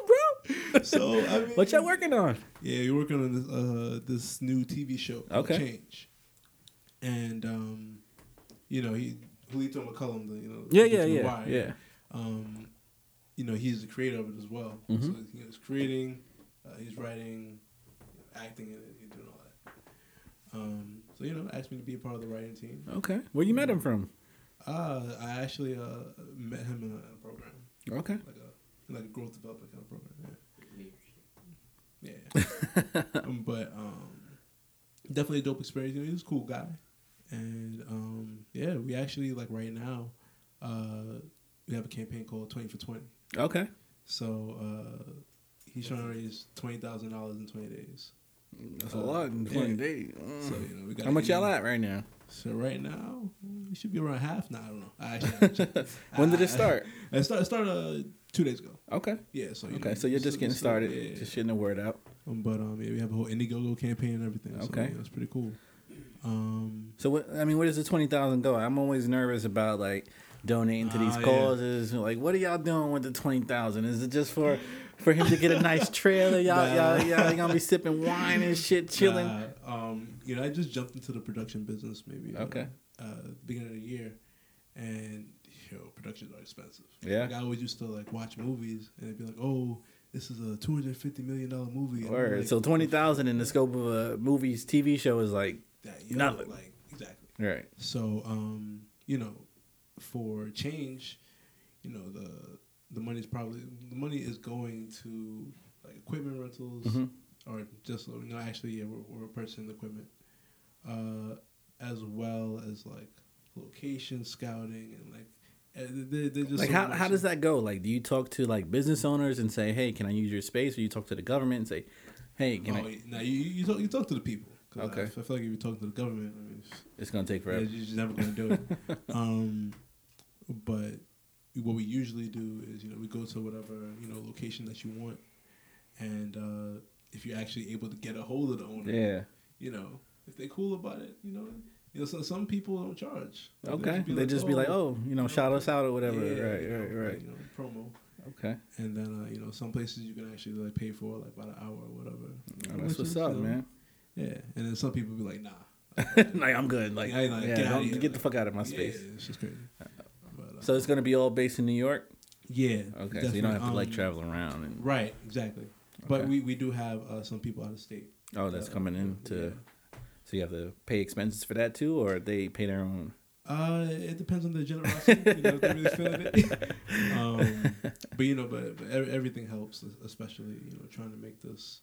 [SPEAKER 1] bro?
[SPEAKER 4] so I (laughs) mean,
[SPEAKER 1] What y'all working on?
[SPEAKER 4] Yeah, you're working on this uh this new TV show.
[SPEAKER 1] Okay.
[SPEAKER 4] Change. And um, you know he Julito McCullum, the you know
[SPEAKER 1] Yeah, yeah,
[SPEAKER 4] The
[SPEAKER 1] yeah,
[SPEAKER 4] Wire,
[SPEAKER 1] yeah.
[SPEAKER 4] Um, you know he's the creator of it as well.
[SPEAKER 1] Mhm.
[SPEAKER 4] So he's creating, uh, he's writing, acting in it, he's doing all that. Um, so you know, asked me to be a part of the writing team.
[SPEAKER 1] Okay. Where you met him from?
[SPEAKER 4] Uh, I actually uh met him in a, in a program,
[SPEAKER 1] Okay.
[SPEAKER 4] like a like a growth development kind of program. Yeah. Yeah. (laughs) Um, but um, definitely a dope experience. You know, he's a cool guy, and um, yeah, we actually like right now, uh, we have a campaign called Twenty for Twenty.
[SPEAKER 1] Okay.
[SPEAKER 4] So uh, he's trying to raise twenty thousand dollars in twenty days.
[SPEAKER 1] That's
[SPEAKER 4] Uh,
[SPEAKER 1] a lot in
[SPEAKER 4] yeah.
[SPEAKER 1] 20 days.
[SPEAKER 4] So you know, we got
[SPEAKER 1] How much y'all at right now?
[SPEAKER 4] So right now, we should be around half. Now I don't know. I actually. (laughs)
[SPEAKER 1] When did
[SPEAKER 4] I- (laughs)
[SPEAKER 1] it start?
[SPEAKER 4] It started, it started uh, two days ago.
[SPEAKER 1] Okay.
[SPEAKER 4] Yeah. So you
[SPEAKER 1] Okay.
[SPEAKER 4] know,
[SPEAKER 1] So you're just getting started,
[SPEAKER 4] yeah.
[SPEAKER 1] just getting the word out.
[SPEAKER 4] Um, but um, yeah, we have a whole Indiegogo campaign and everything. So,
[SPEAKER 1] Okay.
[SPEAKER 4] yeah, it's pretty cool. Um,
[SPEAKER 1] So what? I mean, where does the twenty thousand go? I'm always nervous about like donating to these
[SPEAKER 4] yeah.
[SPEAKER 1] causes. Like, what are y'all doing with the twenty thousand? Is it just for for him to get a nice (laughs) trailer? Y'all,
[SPEAKER 4] Nah.
[SPEAKER 1] y'all, y'all gonna be sipping wine and shit, chilling.
[SPEAKER 4] Nah, um, you know, I just jumped into the production business maybe. uh,
[SPEAKER 1] Okay.
[SPEAKER 4] Uh, beginning of the year, and yo, productions are expensive.
[SPEAKER 1] Yeah.
[SPEAKER 4] Like I always used to like watch movies and it'd be like, oh, this is a two hundred fifty million dollar movie.
[SPEAKER 1] Word.
[SPEAKER 4] like,
[SPEAKER 1] so twenty thousand in the scope of a movie's TV show is like
[SPEAKER 4] that, yo,
[SPEAKER 1] nothing.
[SPEAKER 4] Like exactly.
[SPEAKER 1] right.
[SPEAKER 4] So, um, you know, for change, you know, the the money's probably the money is going to like equipment rentals
[SPEAKER 1] Mhm.
[SPEAKER 4] or just you know actually yeah we're, we're purchasing the equipment, uh, as well as like location scouting and like uh, they they're just
[SPEAKER 1] Like
[SPEAKER 4] so
[SPEAKER 1] how, how does that go? Like, do you talk to like business owners and say, "Hey, can I use your space?" Or you talk to the government and say, "Hey, can
[SPEAKER 4] Oh,
[SPEAKER 1] I?"
[SPEAKER 4] now you you talk, you talk to the people
[SPEAKER 1] Okay.
[SPEAKER 4] I, I feel like if you talk to the government, I mean,
[SPEAKER 1] It's gonna take
[SPEAKER 4] Yeah,
[SPEAKER 1] forever.
[SPEAKER 4] you're just never gonna do it. (laughs) um, but what we usually do is, you know, we go to whatever you know location that you want, and uh, if you're actually able to get a hold of the owner.
[SPEAKER 1] Yeah.
[SPEAKER 4] You know, if they're cool about it, you know, you know, so some people don't charge. Like,
[SPEAKER 1] Okay. They just be like, oh, you know, shout us out or whatever.
[SPEAKER 4] yeah,
[SPEAKER 1] right,
[SPEAKER 4] you know,
[SPEAKER 1] right, right.
[SPEAKER 4] You know, promo.
[SPEAKER 1] Okay.
[SPEAKER 4] And then uh, you know, some places you can actually like pay for like about an hour or whatever.
[SPEAKER 1] Oh, that's what's up, man.
[SPEAKER 4] Yeah, and then some people be like, nah. (laughs)
[SPEAKER 1] like I'm good. Like,
[SPEAKER 4] I like,
[SPEAKER 1] yeah,
[SPEAKER 4] get
[SPEAKER 1] get the fuck out of my space.
[SPEAKER 4] Yeah, it's just crazy.
[SPEAKER 1] So it's gonna be all based in New York.
[SPEAKER 4] yeah.
[SPEAKER 1] Okay, so you don't have to like
[SPEAKER 4] um,
[SPEAKER 1] travel around and.
[SPEAKER 4] Right, exactly. But we, we do have uh, some people out of state.
[SPEAKER 1] Oh, that's
[SPEAKER 4] uh,
[SPEAKER 1] coming in to.
[SPEAKER 4] yeah.
[SPEAKER 1] So you have to pay expenses for that too, or they pay their own.
[SPEAKER 4] Uh, it depends on the generosity. you know, they're really feeling it. (laughs) um, but you know, but, but everything helps, especially you know, trying to make this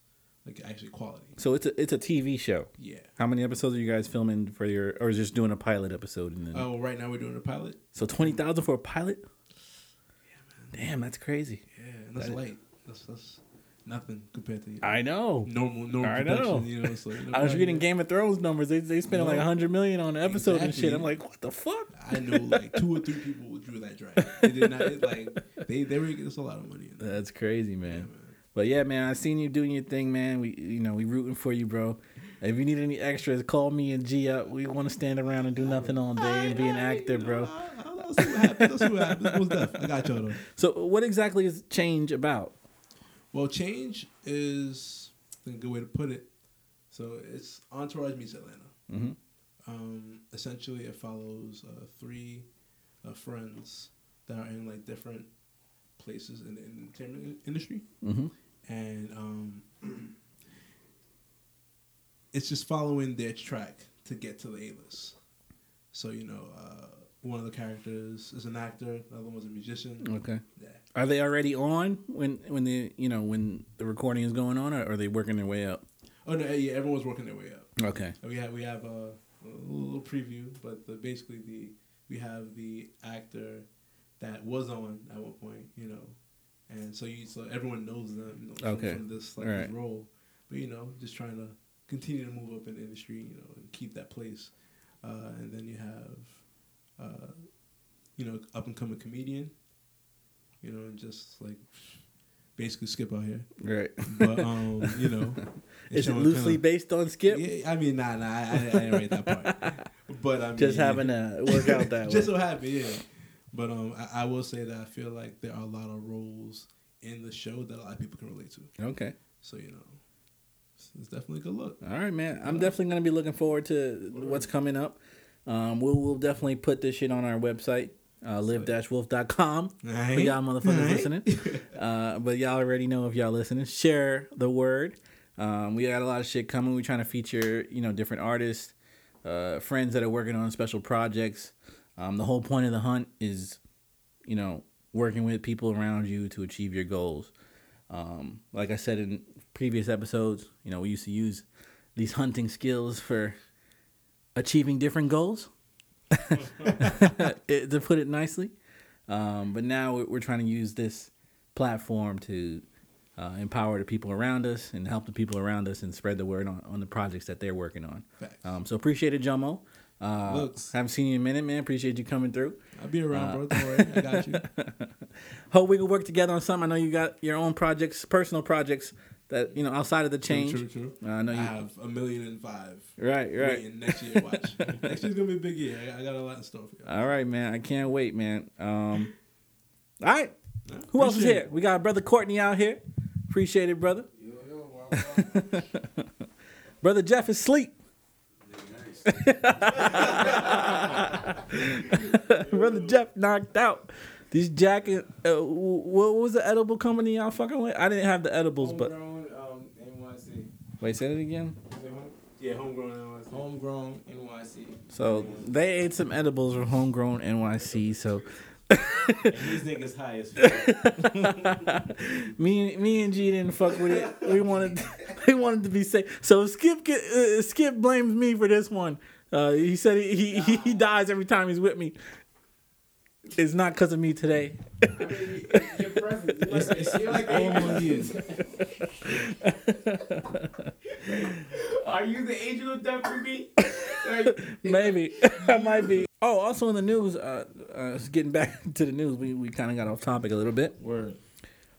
[SPEAKER 4] like actually quality.
[SPEAKER 1] So it's a it's a TV show.
[SPEAKER 4] Yeah.
[SPEAKER 1] How many episodes are you guys filming for your, or just doing a pilot episode and then?
[SPEAKER 4] Oh, right now we're doing a pilot.
[SPEAKER 1] So twenty thousand for a pilot? Yeah, man. Damn, that's crazy.
[SPEAKER 4] Yeah, and that's
[SPEAKER 1] That-
[SPEAKER 4] light. That's that's nothing compared to you know,
[SPEAKER 1] I know.
[SPEAKER 4] normal normal
[SPEAKER 1] I
[SPEAKER 4] production.
[SPEAKER 1] know.
[SPEAKER 4] You know, so, (laughs)
[SPEAKER 1] I was reading Game of Thrones numbers. They they spent like
[SPEAKER 4] No.
[SPEAKER 1] a hundred million on an episode and shit. I'm like, what the fuck?
[SPEAKER 4] I know like two or three people drew that dragon. They did not it, like they they were getting us a lot of money. In that.
[SPEAKER 1] That's crazy, man.
[SPEAKER 4] Yeah, man.
[SPEAKER 1] But yeah, man, I seen you doing your thing, man. We you know we rooting for you, bro. If you need any extras, call me and G up. We want to stand around and do nothing all day and be an actor, bro.
[SPEAKER 4] I'll, I'll see what happens. I'll what happens. Most def. I got y'all though.
[SPEAKER 1] So what exactly is change about?
[SPEAKER 4] Well, change is a good way to put it. So it's Entourage meets Atlanta.
[SPEAKER 1] Mhm.
[SPEAKER 4] Um, essentially, it follows uh, three uh, friends that are in like different places in the entertainment industry,
[SPEAKER 1] Mm-hmm.
[SPEAKER 4] And um, (clears throat) it's just following their track to get to the A list. So you know, uh, one of the characters is an actor, the other one's a musician.
[SPEAKER 1] Okay.
[SPEAKER 4] Yeah.
[SPEAKER 1] Are they already on when when the you know when the recording is going on, or are they working their way up?
[SPEAKER 4] Oh no, yeah, everyone's working their way up.
[SPEAKER 1] Okay.
[SPEAKER 4] We have we have a, a little preview, but the, basically the we have the actor that was on at one point, you know, and so you so everyone knows them you know,
[SPEAKER 1] Okay.
[SPEAKER 4] from this like
[SPEAKER 1] Right.
[SPEAKER 4] role, but you know just trying to continue to move up in the industry, you know, and keep that place, uh, and then you have, uh, you know, up and coming comedian, you know, and just like basically skip out here,
[SPEAKER 1] Right.
[SPEAKER 4] but um, you know, (laughs) it's
[SPEAKER 1] Is it loosely
[SPEAKER 4] kinda-
[SPEAKER 1] based on Skip?
[SPEAKER 4] yeah, I mean, nah, nah, I, I, I didn't write that part. (laughs) But I mean,
[SPEAKER 1] Just having to work out that way. (laughs)
[SPEAKER 4] just
[SPEAKER 1] way.
[SPEAKER 4] so happy, yeah. But um, I, I will say that I feel like there are a lot of roles in the show that a lot of people can relate to.
[SPEAKER 1] Okay.
[SPEAKER 4] So you know, it's, it's definitely a good look.
[SPEAKER 1] All right, man. I'm definitely gonna be looking forward to what's coming up. Um, we'll we'll definitely put this shit on our website, uh, live-wolf.com. For y'all motherfuckers
[SPEAKER 4] Alright.
[SPEAKER 1] listening. (laughs) Uh, but y'all already know if y'all listening. Share the word. Um, we got a lot of shit coming. We're trying to feature, you know, different artists, uh, friends that are working on special projects. Um, the whole point of the hunt is, you know, working with people around you to achieve your goals. Um, like I said in previous episodes, you know, we used to use these hunting skills for achieving different goals, it, (laughs) to put it nicely. Um, but now we're, trying to use this platform to uh, empower the people around us and help the people around us and spread the word on, on the projects that they're working on. Um, so appreciate it, Jomo. Uh,
[SPEAKER 4] Looks.
[SPEAKER 1] haven't seen you in a minute, man. Appreciate you coming through.
[SPEAKER 4] I'll be around,
[SPEAKER 1] Uh,
[SPEAKER 4] bro. Don't worry, I got you. (laughs)
[SPEAKER 1] Hope we can work together on something. I know you got your own projects, personal projects that you know outside of the change.
[SPEAKER 4] True, true, true.
[SPEAKER 1] Uh, I know
[SPEAKER 4] I
[SPEAKER 1] you.
[SPEAKER 4] have a million and five.
[SPEAKER 1] Right, right.
[SPEAKER 4] Waiting next year. Watch. (laughs) next year's gonna be a big year. I got, a lot in store for you.
[SPEAKER 1] All right, man. I can't wait, man. Um, (laughs) all right.
[SPEAKER 4] Nah,
[SPEAKER 1] Who else is here?
[SPEAKER 4] it.
[SPEAKER 1] We got brother Courtney out here. Appreciate it, brother. Yo, yo, welcome. brother Jeff is asleep. (laughs) brother Jeff knocked out. These jacket. Uh, what was the edible company y'all fucking with? I didn't have the edibles, but
[SPEAKER 3] Homegrown um, NYC.
[SPEAKER 1] wait, say it again.
[SPEAKER 3] Is it home?
[SPEAKER 4] Yeah, homegrown. NYC.
[SPEAKER 3] Homegrown NYC.
[SPEAKER 1] So they ate some edibles from homegrown NYC. So
[SPEAKER 2] And these niggas high as fuck. (laughs)
[SPEAKER 1] me, me and G didn't fuck with it. We wanted, (laughs) we wanted to be safe. So Skip, get, uh, Skip blames me for this one. Uh, he said he, he he dies every time he's with me. It's not because of me today.
[SPEAKER 3] I mean, your presence. You
[SPEAKER 2] It's,
[SPEAKER 3] like,
[SPEAKER 2] it's,
[SPEAKER 3] like
[SPEAKER 2] it's all on. (laughs)
[SPEAKER 3] Are you the angel of death for me? Like,
[SPEAKER 1] Maybe I might be. Oh, also in the news, uh, uh getting back (laughs) to the news, we, we kind of got off topic a little bit.
[SPEAKER 2] Word.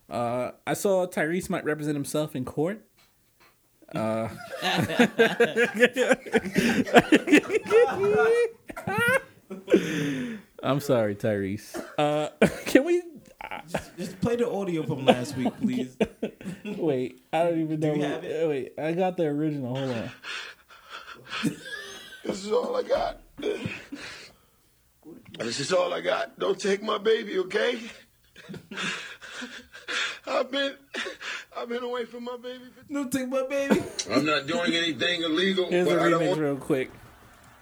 [SPEAKER 1] Uh, I saw Tyrese might represent himself in court. Uh, (laughs) I'm sorry, Tyrese. Uh, (laughs) can we
[SPEAKER 2] Just play the audio from last week, please.
[SPEAKER 1] wait? I don't even know.
[SPEAKER 2] you have it?
[SPEAKER 1] Wait, I got the original. Hold on.
[SPEAKER 5] This is all I got. (laughs) This is all I got. Don't take my baby, okay? (laughs) I've been I've been away from my baby for
[SPEAKER 2] no, take my baby. (laughs)
[SPEAKER 5] I'm not doing anything illegal,
[SPEAKER 1] Here's the
[SPEAKER 5] but I don't
[SPEAKER 1] remix
[SPEAKER 5] want
[SPEAKER 1] real quick.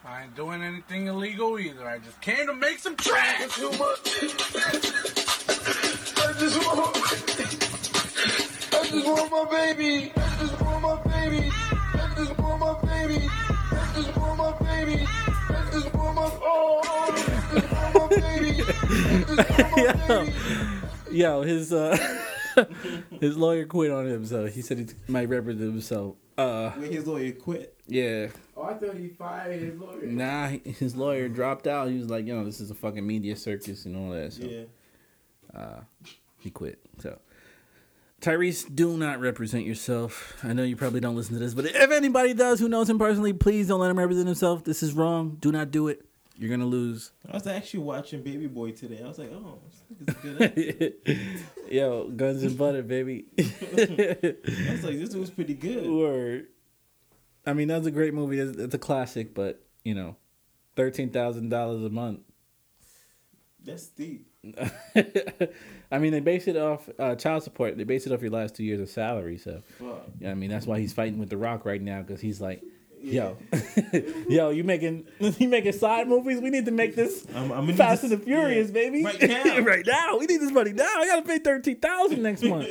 [SPEAKER 6] I ain't doing anything illegal either. I just came to make some trash.
[SPEAKER 5] too much. I just want I just want my baby. I just want my baby. I just want my baby. I just want my baby. I just want my oh, I just want my baby. I just want my baby.
[SPEAKER 1] Yo, his uh, (laughs) his lawyer quit on him, so he said he might represent himself. Uh,
[SPEAKER 2] Wait, his lawyer quit.
[SPEAKER 1] yeah.
[SPEAKER 3] Oh, I thought he fired his lawyer.
[SPEAKER 1] Nah, his lawyer dropped out. He was like, you know, this is a fucking media circus and all that. So
[SPEAKER 2] Yeah.
[SPEAKER 1] he quit. So Tyrese, do not represent yourself. I know you probably don't listen to this, but if anybody does who knows him personally, please don't let him represent himself. This is wrong. Do not do it. You're gonna lose.
[SPEAKER 2] I was actually watching Baby Boy today. I was like, oh, this good. (laughs)
[SPEAKER 1] Yo, guns and butter, baby. (laughs)
[SPEAKER 2] I was like, this was pretty good.
[SPEAKER 1] Word. I mean, that's a great movie. It's, it's a classic, but you know, thirteen thousand dollars a month.
[SPEAKER 2] That's steep. (laughs)
[SPEAKER 1] I mean, they base it off uh, child support. They base it off your last two years of salary. So,
[SPEAKER 2] Fuck.
[SPEAKER 1] I mean, that's why he's fighting with The Rock right now because he's like, yo, (laughs) yo, you making (laughs) you making side movies? We need to make this
[SPEAKER 2] I'm, I'm
[SPEAKER 1] Fast
[SPEAKER 2] this-
[SPEAKER 1] and the Furious,
[SPEAKER 2] yeah.
[SPEAKER 1] baby.
[SPEAKER 2] Right now. (laughs)
[SPEAKER 1] right now, we need this money now. I gotta pay thirteen thousand next month.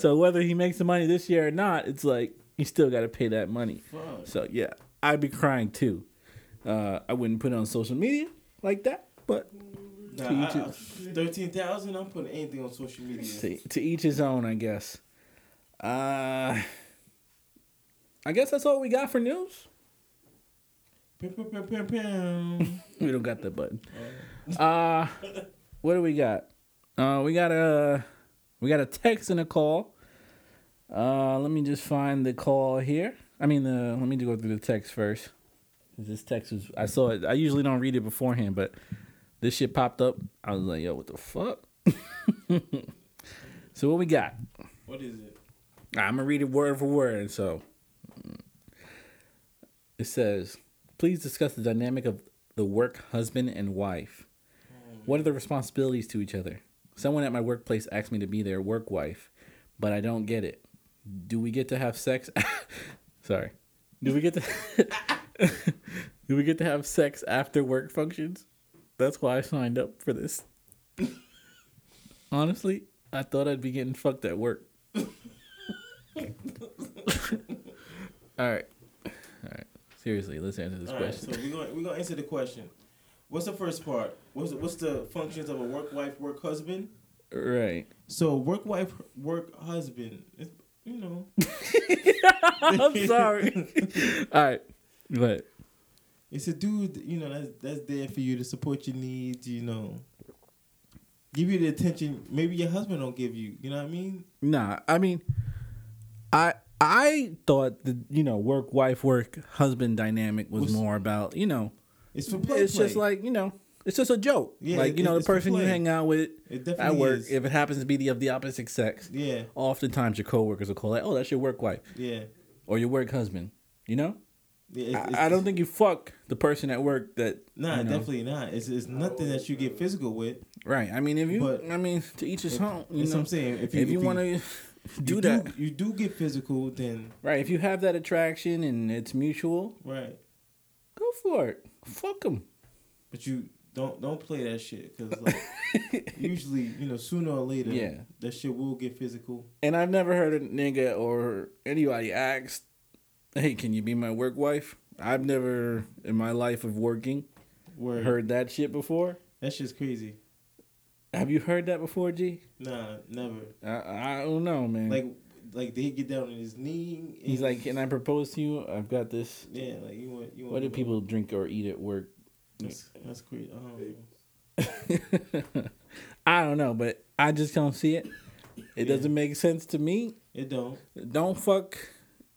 [SPEAKER 1] so whether he makes the money this year or not, it's like you still gotta pay that money.
[SPEAKER 2] Fuck.
[SPEAKER 1] So yeah, I'd be crying too. Uh, I wouldn't put it on social media like that, but
[SPEAKER 2] Nah,
[SPEAKER 1] To
[SPEAKER 2] I- I- Thirteen thousand. I'm putting anything on social media.
[SPEAKER 1] to, to each his own, I guess. Uh, I guess that's all we got for news. (laughs) We don't got that button. Uh, what do we got? Uh, we got a we got a text and a call. Uh, let me just find the call here. I mean, the let me go through the text first. This text was I saw it. I usually don't read it beforehand, but this shit popped up. I was like, yo, what the fuck? (laughs) so what we got?
[SPEAKER 2] What is it?
[SPEAKER 1] I'm gonna read it word for word. So it says, "Please discuss the dynamic of the work husband and wife. What are the responsibilities to each other? Someone at my workplace asked me to be their work wife, but I don't get it. Do we get to have sex? (laughs) Sorry, do we get to? (laughs) do we get to have sex after work functions? That's why I signed up for this. Honestly, I thought I'd be getting fucked at work." (laughs) All right. Right. Seriously, let's answer this
[SPEAKER 2] All right,
[SPEAKER 1] question.
[SPEAKER 2] so we're gonna we're gonna answer the question. What's the first part? What's the, what's the functions of a work wife, work husband?
[SPEAKER 1] Right.
[SPEAKER 2] So work wife, work husband. It's, you know, (laughs) (laughs)
[SPEAKER 1] I'm sorry. All right. Ahead.
[SPEAKER 2] it's a dude. You know, that's that's there for you to support your needs. You know, give you the attention. Maybe your husband don't give you. You know what I mean?
[SPEAKER 1] Nah, I mean, I I thought the you know work wife work husband dynamic was
[SPEAKER 2] Was-
[SPEAKER 1] more about you know
[SPEAKER 2] It's for play.
[SPEAKER 1] it's just like you know it's just a joke.
[SPEAKER 2] Yeah,
[SPEAKER 1] like you know the person you hang out with
[SPEAKER 2] It
[SPEAKER 1] at work.
[SPEAKER 2] is.
[SPEAKER 1] If it happens to be the of the opposite sex,
[SPEAKER 2] yeah,
[SPEAKER 1] oftentimes your coworkers will call it, oh, that's your work wife
[SPEAKER 2] yeah.
[SPEAKER 1] or your work husband. You know,
[SPEAKER 2] yeah it's-
[SPEAKER 1] I,
[SPEAKER 2] it's-
[SPEAKER 1] I don't think you fuck the person at work that.
[SPEAKER 2] Nah,
[SPEAKER 1] you know,
[SPEAKER 2] definitely not. It's it's nothing that you get physical with.
[SPEAKER 1] Right. I mean, if you, I mean, to each his own. You know,
[SPEAKER 2] what I'm saying. If you,
[SPEAKER 1] if you want to
[SPEAKER 2] you
[SPEAKER 1] do that,
[SPEAKER 2] you do get physical, then
[SPEAKER 1] right? If you have that attraction and it's mutual,
[SPEAKER 2] right.
[SPEAKER 1] go for it. Fuck them.
[SPEAKER 2] But you don't don't play that shit because like, (laughs) usually you know sooner or later
[SPEAKER 1] Yeah.
[SPEAKER 2] that shit will get physical.
[SPEAKER 1] And I've never heard a nigga or anybody asked, "Hey, can you be my work wife?" I've never in my life of working
[SPEAKER 2] Where
[SPEAKER 1] heard that shit before.
[SPEAKER 2] that shit's crazy.
[SPEAKER 1] Have you heard that before, G?
[SPEAKER 2] Nah, never.
[SPEAKER 1] I, I don't know, man.
[SPEAKER 2] Like like did he get down on his knee. and-
[SPEAKER 1] he's like, "Can I propose to you? I've got this."
[SPEAKER 2] yeah, like you want you want.
[SPEAKER 1] What do people drink or eat at work?
[SPEAKER 2] That's, that's crazy. Um, (laughs)
[SPEAKER 1] I don't know, but I just don't see it. It
[SPEAKER 2] Yeah.
[SPEAKER 1] doesn't make sense to me.
[SPEAKER 2] it don't.
[SPEAKER 1] Don't fuck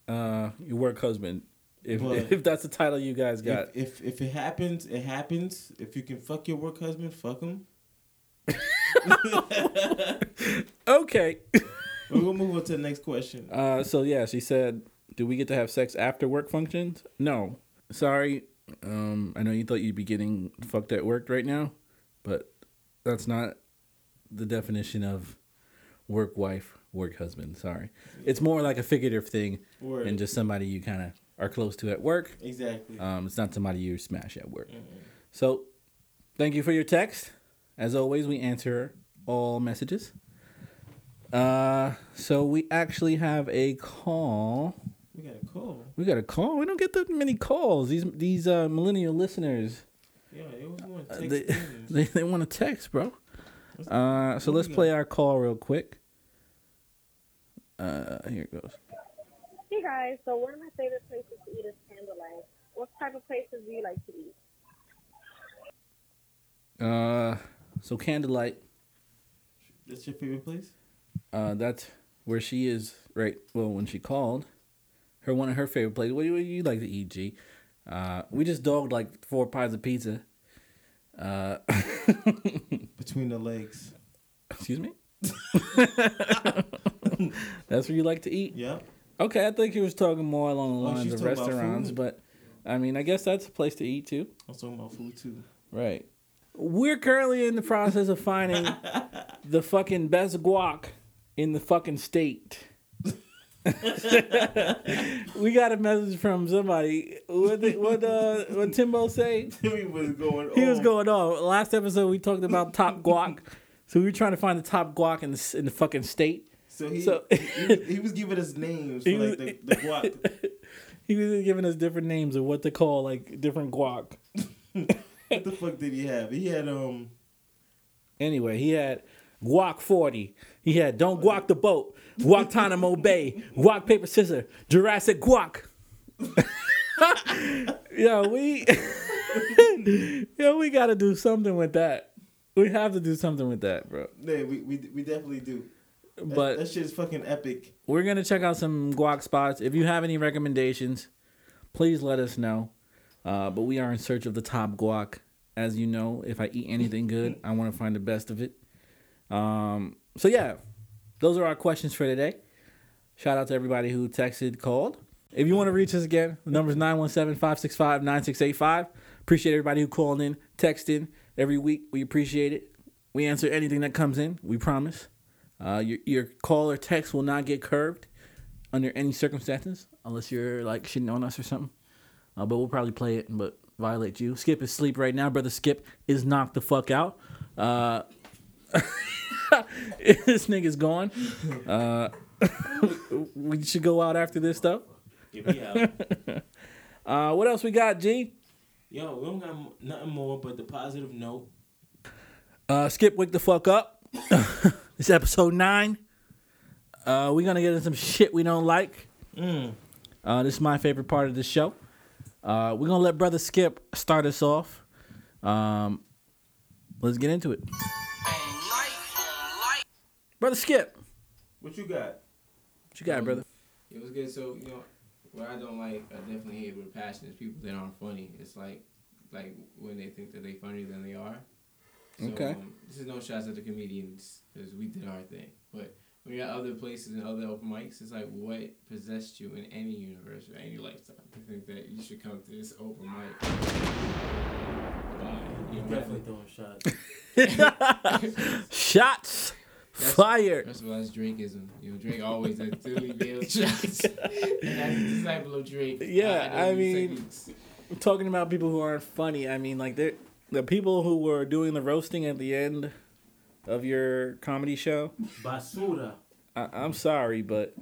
[SPEAKER 1] uh, your work husband. If
[SPEAKER 2] But- (laughs)
[SPEAKER 1] if that's the title you guys got.
[SPEAKER 2] If, if if it happens, it happens. If you can fuck your work husband, fuck him. (laughs)
[SPEAKER 1] okay.
[SPEAKER 2] We're gonna move on to the next question.
[SPEAKER 1] Uh, so yeah, she said, "Do we get to have sex after work functions?" No. Sorry. Um, I know you thought you'd be getting fucked at work right now, but that's not the definition of work wife, work husband. Sorry. It's more like a figurative thing
[SPEAKER 2] Word.
[SPEAKER 1] and just somebody you kind of are close to at work.
[SPEAKER 2] exactly.
[SPEAKER 1] Um, it's not somebody you smash at work. So, thank you for your text. As always, we answer all messages. Uh, so we actually have a call.
[SPEAKER 2] we got a call.
[SPEAKER 1] We got a call. We don't get that many calls. These these uh, millennial listeners,
[SPEAKER 2] Yeah, they want
[SPEAKER 1] uh,
[SPEAKER 2] to text in. (laughs)
[SPEAKER 1] they they want to text, bro. Uh, so let's play our call real quick. Uh, here it goes.
[SPEAKER 7] Hey guys, so one of my favorite places to eat is Candlelight. What type of places do you like to eat?
[SPEAKER 1] Uh, so candlelight.
[SPEAKER 2] That's your favorite place?
[SPEAKER 1] Uh, that's where she is right. Well, when she called, her one of her favorite places. What do you, what do you like to eat, G? Uh, we just dogged like four pies of pizza. Uh, (laughs)
[SPEAKER 2] Between the legs.
[SPEAKER 1] excuse me. (laughs) that's where you like to eat.
[SPEAKER 2] Yep.
[SPEAKER 1] Okay, I think he was talking more along the
[SPEAKER 2] Oh,
[SPEAKER 1] lines
[SPEAKER 2] she's
[SPEAKER 1] of restaurants, but I mean, I guess that's a place to eat too.
[SPEAKER 2] I was talking about food too.
[SPEAKER 1] Right. We're currently in the process of finding (laughs) the fucking best guac in the fucking state. (laughs) we got a message from somebody. What the, what uh what Timbo say?
[SPEAKER 2] Timmy was going on.
[SPEAKER 1] He was going on. Last episode we talked about top guac. So we were trying to find the top guac in the in the fucking state.
[SPEAKER 2] So he,
[SPEAKER 1] So-
[SPEAKER 2] he, was, he was giving us names for
[SPEAKER 1] He
[SPEAKER 2] like the, (laughs) the guac.
[SPEAKER 1] He was giving us different names of what to call like different guac.
[SPEAKER 2] What the fuck did he have? He had um
[SPEAKER 1] Anyway, he had Guac 40. He had Don't Guac the Boat, Guantanamo (laughs) Bay, Guac Paper Scissor, Jurassic Guac. (laughs) yo, we (laughs) Yo, we gotta do something with that. We have to do something with that, bro.
[SPEAKER 2] yeah, we, we we definitely do. That,
[SPEAKER 1] But
[SPEAKER 2] that shit is fucking epic.
[SPEAKER 1] we're gonna check out some guac spots. If you have any recommendations, please let us know. Uh, but we are in search of the top guac. As you know, if I eat anything (laughs) good, I want to find the best of it. Um, so yeah, those are our questions for today. Shout out to everybody who texted, called. If you want to reach us again, the number is 917-565-9685. Appreciate everybody who called in, texting every week. We appreciate it. We answer anything that comes in. We promise. Uh, your your call or text will not get curved under any circumstances, unless you're like shitting on us or something. Uh, but we'll probably play it, but violate you. Skip is asleep right now. Brother Skip is knocked the fuck out. Uh, (laughs) this nigga's gone. Uh, (laughs) we should go out after this
[SPEAKER 2] though. Out. (laughs)
[SPEAKER 1] Uh, what else we got, G?
[SPEAKER 2] Yo, we don't got nothing more but the positive note.
[SPEAKER 1] Uh, Skip, wake the fuck up. it's episode nine. Uh, we're gonna get into some shit we don't like.
[SPEAKER 2] Mm.
[SPEAKER 1] Uh, this is my favorite part of the show. Uh, we're gonna let brother Skip start us off. Um, let's get into it. Brother Skip,
[SPEAKER 2] What you got?
[SPEAKER 1] what you got, brother?
[SPEAKER 3] It was good. So you know, what I don't like, I definitely hate with passion is people that aren't funny. It's like, like when they think that they're funnier than they are. So,
[SPEAKER 1] Okay.
[SPEAKER 3] Um, this is no shots at the comedians because we did our thing. But when you're at other places and other open mics, it's like what possessed you in any universe or any lifetime to think that you should come to this open mic? Why? You're
[SPEAKER 2] Definitely throwing shots. (laughs)
[SPEAKER 1] Shots fired.
[SPEAKER 3] First of all, that's Drakeism. You know, Drake always had Philly Bill shots. (laughs) and as a disciple of Drake,
[SPEAKER 1] Yeah,
[SPEAKER 3] know
[SPEAKER 1] I mean- talking about people who aren't funny. I mean, like they're the people who were doing the roasting at the end of your comedy show.
[SPEAKER 2] Basura.
[SPEAKER 1] I, I'm sorry, but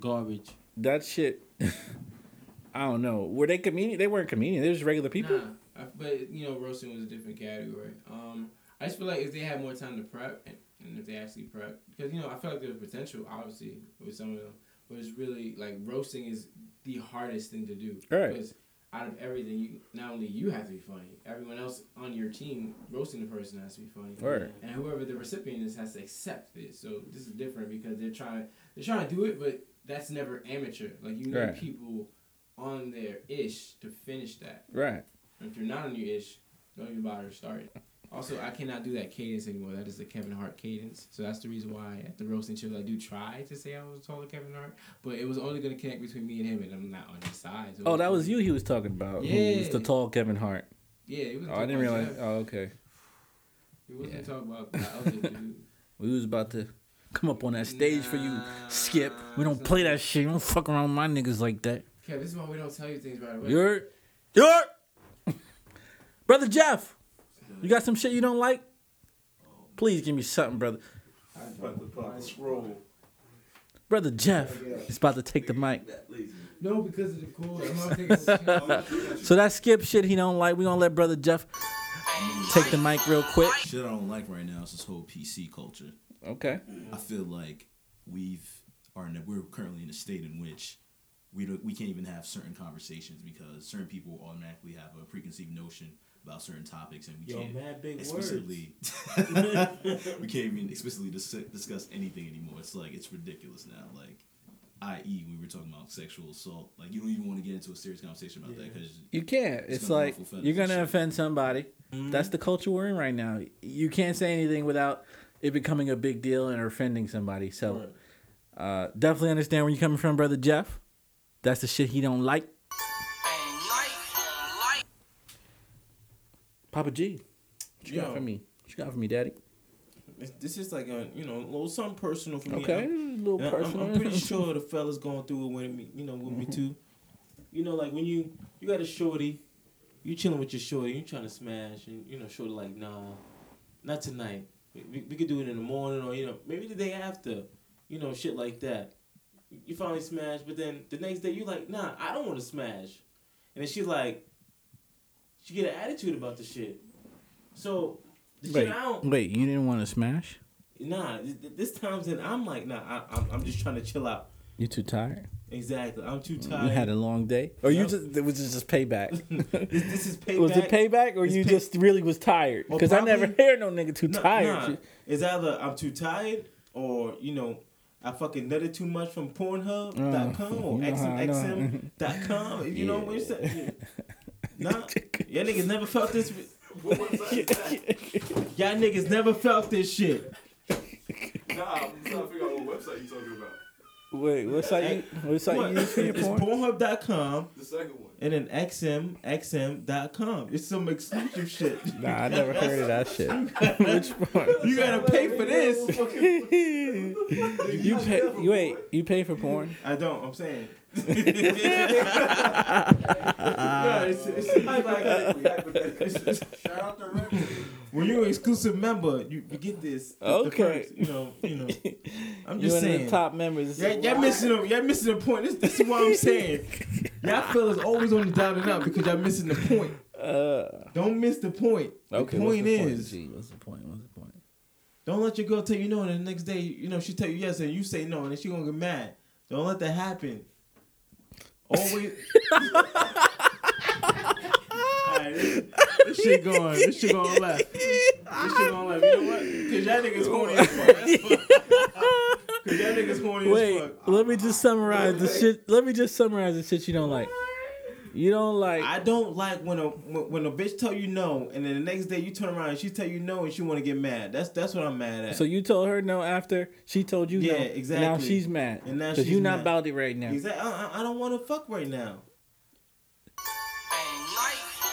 [SPEAKER 2] Garbage.
[SPEAKER 1] that shit. (laughs) I don't know. Were they comedian? They weren't comedian. They're just regular people.
[SPEAKER 3] Nah, I, but you know, roasting was a different category. Um, I just feel like if they had more time to prep, and, and if they actually prep, because you know, I feel like there's potential, obviously, with some of them, but it's really like roasting is the hardest thing to do.
[SPEAKER 1] Right.
[SPEAKER 3] Because out of everything, you not only you have to be funny, everyone else on your team roasting the person has to be funny.
[SPEAKER 1] Word.
[SPEAKER 3] And whoever the recipient is has to accept it. So this is different because they're trying they're trying to do it, but that's never amateur. Like you need
[SPEAKER 1] Right.
[SPEAKER 3] people on their ish to finish that.
[SPEAKER 1] Right.
[SPEAKER 3] And if you're not on your ish, don't even bother to start it. Also, I cannot do that cadence anymore. That is the Kevin Hart cadence. So that's the reason why at the roasting shows I do try to say I was taller Kevin Hart, but it was only gonna connect between me and him, and I'm not on his side. So
[SPEAKER 1] Oh, that was you he was talking about. Who was the tall Kevin Hart.
[SPEAKER 3] Yeah, it was.
[SPEAKER 1] Oh, I didn't realize. Oh, okay.
[SPEAKER 3] He wasn't
[SPEAKER 1] Yeah.
[SPEAKER 3] talking about the other (laughs) dude.
[SPEAKER 1] We was about to come up on that stage for you, Skip. We don't play that shit. We don't fuck around with my niggas like that.
[SPEAKER 3] Kev, this is why we don't tell you things right away.
[SPEAKER 1] You're, you're, (laughs) brother Jeff. You got some shit you don't like? Please give me something, brother. Brother Jeff is about to take the mic.
[SPEAKER 3] no, because of the cord. I'm not taking a chance.
[SPEAKER 1] So that Skip shit he don't like. We gonna let brother Jeff take the mic real quick.
[SPEAKER 8] Shit I don't like right now is this whole PC culture.
[SPEAKER 1] Okay.
[SPEAKER 8] I feel like we've are in a, we're currently in a state in which we don't we can't even have certain conversations because certain people automatically have a preconceived notion about certain topics and we
[SPEAKER 2] Yo,
[SPEAKER 8] can't
[SPEAKER 2] mad big
[SPEAKER 8] explicitly (laughs) we can't even explicitly dis- discuss anything anymore. It's like it's ridiculous now. Like, i.e., we were talking about sexual assault. Like, you don't even want to get into a serious conversation about that because
[SPEAKER 1] You can't.
[SPEAKER 8] It's
[SPEAKER 1] It's,
[SPEAKER 8] gonna
[SPEAKER 1] like you're gonna offend somebody. That's the culture we're in right now. You can't say anything without it becoming a big deal and offending somebody. So uh, definitely understand where you're coming from, brother Jeff. That's the shit he don't like. Papa G, what you got for me? What you got for me, Daddy?
[SPEAKER 2] This- is like a you know a little something personal for me.
[SPEAKER 1] Okay,
[SPEAKER 2] I'm-
[SPEAKER 1] a little
[SPEAKER 2] and I'm-
[SPEAKER 1] personal.
[SPEAKER 2] I'm, pretty (laughs) sure the fellas going through it with me. You know, with me mm-hmm. too. You know, like when you you got a shorty, you chilling with your shorty, you trying to smash, and you know, shorty like, nah, not tonight. We, we, we could do it in the morning, or you know, maybe the day after. You know, shit like that. You finally smash, but then the next day you like, nah, I don't want to smash, and then she's like, she get an attitude about the shit. So the
[SPEAKER 1] Wait,
[SPEAKER 2] shit I don't.
[SPEAKER 1] wait, you didn't want to smash?
[SPEAKER 2] Nah, th- th- this time's in. I'm like, nah, I, I'm, I'm just trying to chill out.
[SPEAKER 1] You too tired?
[SPEAKER 2] Exactly. I'm too tired.
[SPEAKER 1] You had a long day, or you just it was just payback? (laughs)
[SPEAKER 2] this, this is payback. (laughs)
[SPEAKER 1] Was it payback, or
[SPEAKER 2] It's
[SPEAKER 1] you
[SPEAKER 2] pay-
[SPEAKER 1] just really was tired?
[SPEAKER 2] Well,
[SPEAKER 1] Because I never hear no nigga too
[SPEAKER 2] Nah,
[SPEAKER 1] tired.
[SPEAKER 2] nah. It's either I'm too tired, or you know, I fucking nutted too much from Pornhub.com oh, or
[SPEAKER 1] you know how I know.
[SPEAKER 2] XMXM.com. You know what I'm (laughs) saying? Nah, y'all niggas never felt this. Y'all niggas never felt this shit.
[SPEAKER 9] Nah, I'm trying to figure out what website you talking about.
[SPEAKER 1] Wait, what site you what site
[SPEAKER 2] What?
[SPEAKER 1] you use for your
[SPEAKER 2] It's
[SPEAKER 1] porn?
[SPEAKER 2] Pornhub.com
[SPEAKER 9] The second one.
[SPEAKER 2] and then XM XM.com. It's some exclusive shit.
[SPEAKER 1] Nah, I never heard of that shit. (laughs) Which one?
[SPEAKER 2] You gotta pay for this. (laughs)
[SPEAKER 1] you pay you wait, you pay for porn?
[SPEAKER 2] I don't. I'm saying. Yeah, it's, it's, it's like
[SPEAKER 9] Shout out to Rex.
[SPEAKER 2] when you're an exclusive member, you, you get this. the- the
[SPEAKER 1] Okay.
[SPEAKER 2] perks, you know. You know. I'm
[SPEAKER 1] You
[SPEAKER 2] just
[SPEAKER 1] one of
[SPEAKER 2] saying.
[SPEAKER 1] the top members.
[SPEAKER 2] Y'all, y'all missing a, y'all missing the point. This, this is what I'm saying. Y'all fellas always on the down and out because y'all missing the point.
[SPEAKER 1] Uh,
[SPEAKER 2] Don't miss the point. The
[SPEAKER 1] okay, what's
[SPEAKER 2] point
[SPEAKER 1] the
[SPEAKER 2] is,
[SPEAKER 1] Gee, what's the point? What's the point?
[SPEAKER 2] don't let your girl tell you no, and the next day, you know, she tell you yes, and you say no, and then she gonna get mad. Don't let that happen. Always. (laughs) This, this shit going. This shit going left. This shit going left. You know what? Cause y'all niggas horny as fuck. Cause y'all niggas horny as
[SPEAKER 1] Wait,
[SPEAKER 2] fuck.
[SPEAKER 1] let me just summarize the shit. Let me just summarize the shit you don't like. You don't like.
[SPEAKER 2] I don't like when a when, a bitch tell you no, and then the next day you turn around and she tell you no, and she want to get mad. That's that's what I'm mad at.
[SPEAKER 1] so you told her no after she told you no.
[SPEAKER 2] Yeah,
[SPEAKER 1] and Now she's mad.
[SPEAKER 2] And now she's
[SPEAKER 1] you not
[SPEAKER 2] mad.
[SPEAKER 1] about it right now.
[SPEAKER 2] Exactly. I, I, I don't want to fuck right now.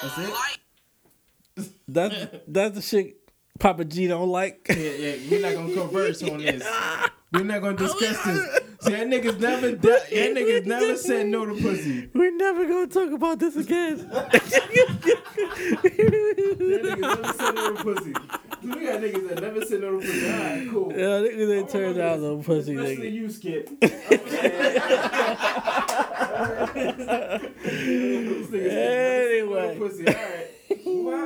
[SPEAKER 2] That's it.
[SPEAKER 1] That's that's the shit Papa G don't like.
[SPEAKER 2] Yeah, yeah. We're not gonna converse on this. (laughs) We're not gonna discuss this. See, that niggas never, (laughs) that niggas never said no to pussy.
[SPEAKER 1] We're never gonna talk about this again. (laughs)
[SPEAKER 2] That niggas never said no to pussy. We got niggas that never said no to pussy. All right, cool.
[SPEAKER 1] Yeah, niggas ain't turned out no pussy
[SPEAKER 2] Especially
[SPEAKER 1] nigga.
[SPEAKER 2] you, Skip. (laughs)
[SPEAKER 1] Anyway.
[SPEAKER 2] Pussy. All right.
[SPEAKER 9] What?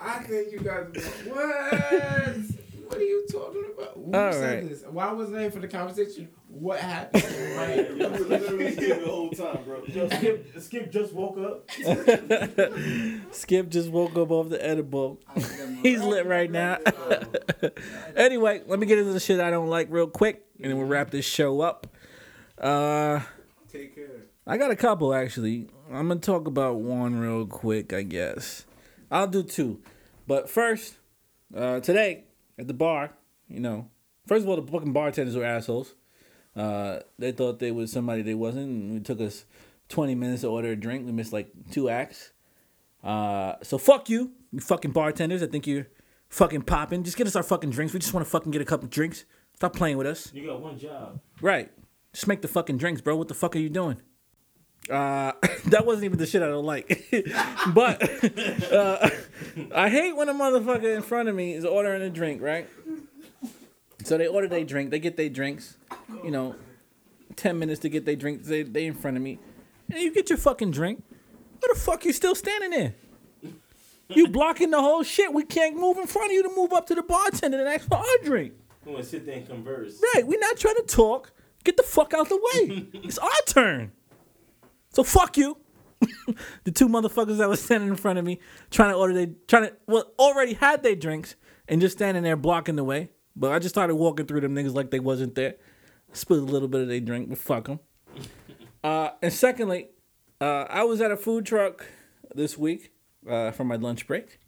[SPEAKER 9] I think you guys. What?
[SPEAKER 3] What are you talking about? Who
[SPEAKER 1] All
[SPEAKER 3] said
[SPEAKER 1] right.
[SPEAKER 3] this? Why wasn't I for the conversation? What happened? (laughs) right.
[SPEAKER 2] You were literally here the whole time, bro. Yo, Skip, Skip just woke up. (laughs)
[SPEAKER 1] Skip just woke up off the edible. (laughs) He's lit right now. anyway, let me get into the shit I don't like real quick, and then we'll wrap this show up. Uh,
[SPEAKER 4] Take care.
[SPEAKER 1] I got a couple actually. I'm gonna talk about one real quick, I guess. I'll do two, but first, uh, today at the bar, you know, first of all, the fucking bartenders were assholes. Uh, they thought they was somebody they wasn't. And it took us 20 minutes to order a drink. We missed like two acts. Uh, so fuck you, you fucking bartenders. I think you're fucking popping. Just get us our fucking drinks. We just want to fucking get a couple drinks. Stop playing with us.
[SPEAKER 2] You got one job.
[SPEAKER 1] Right. Just make the fucking drinks, bro. What the fuck are you doing? Uh, (coughs) that wasn't even the shit I don't like. (laughs) but uh, (laughs) I hate when a motherfucker in front of me is ordering a drink, right? So they order their drink, they get their drinks, you know, 10 minutes to get their drink, they, they in front of me. And you get your fucking drink. What the fuck you still standing there? You blocking the whole shit. We can't move in front of you to move up to the bartender and ask for our drink.
[SPEAKER 2] We want to sit there and converse.
[SPEAKER 1] Right, we're not trying to talk. Get the fuck out the way. (laughs) it's our turn. So fuck you. (laughs) the two motherfuckers that were standing in front of me trying to order they trying to well already had their drinks and just standing there blocking the way. But I just started walking through them niggas like they wasn't there. Spilled a little bit of their drink, but fuck them. (laughs) Uh, and secondly, uh, I was at a food truck this week uh, for my lunch break.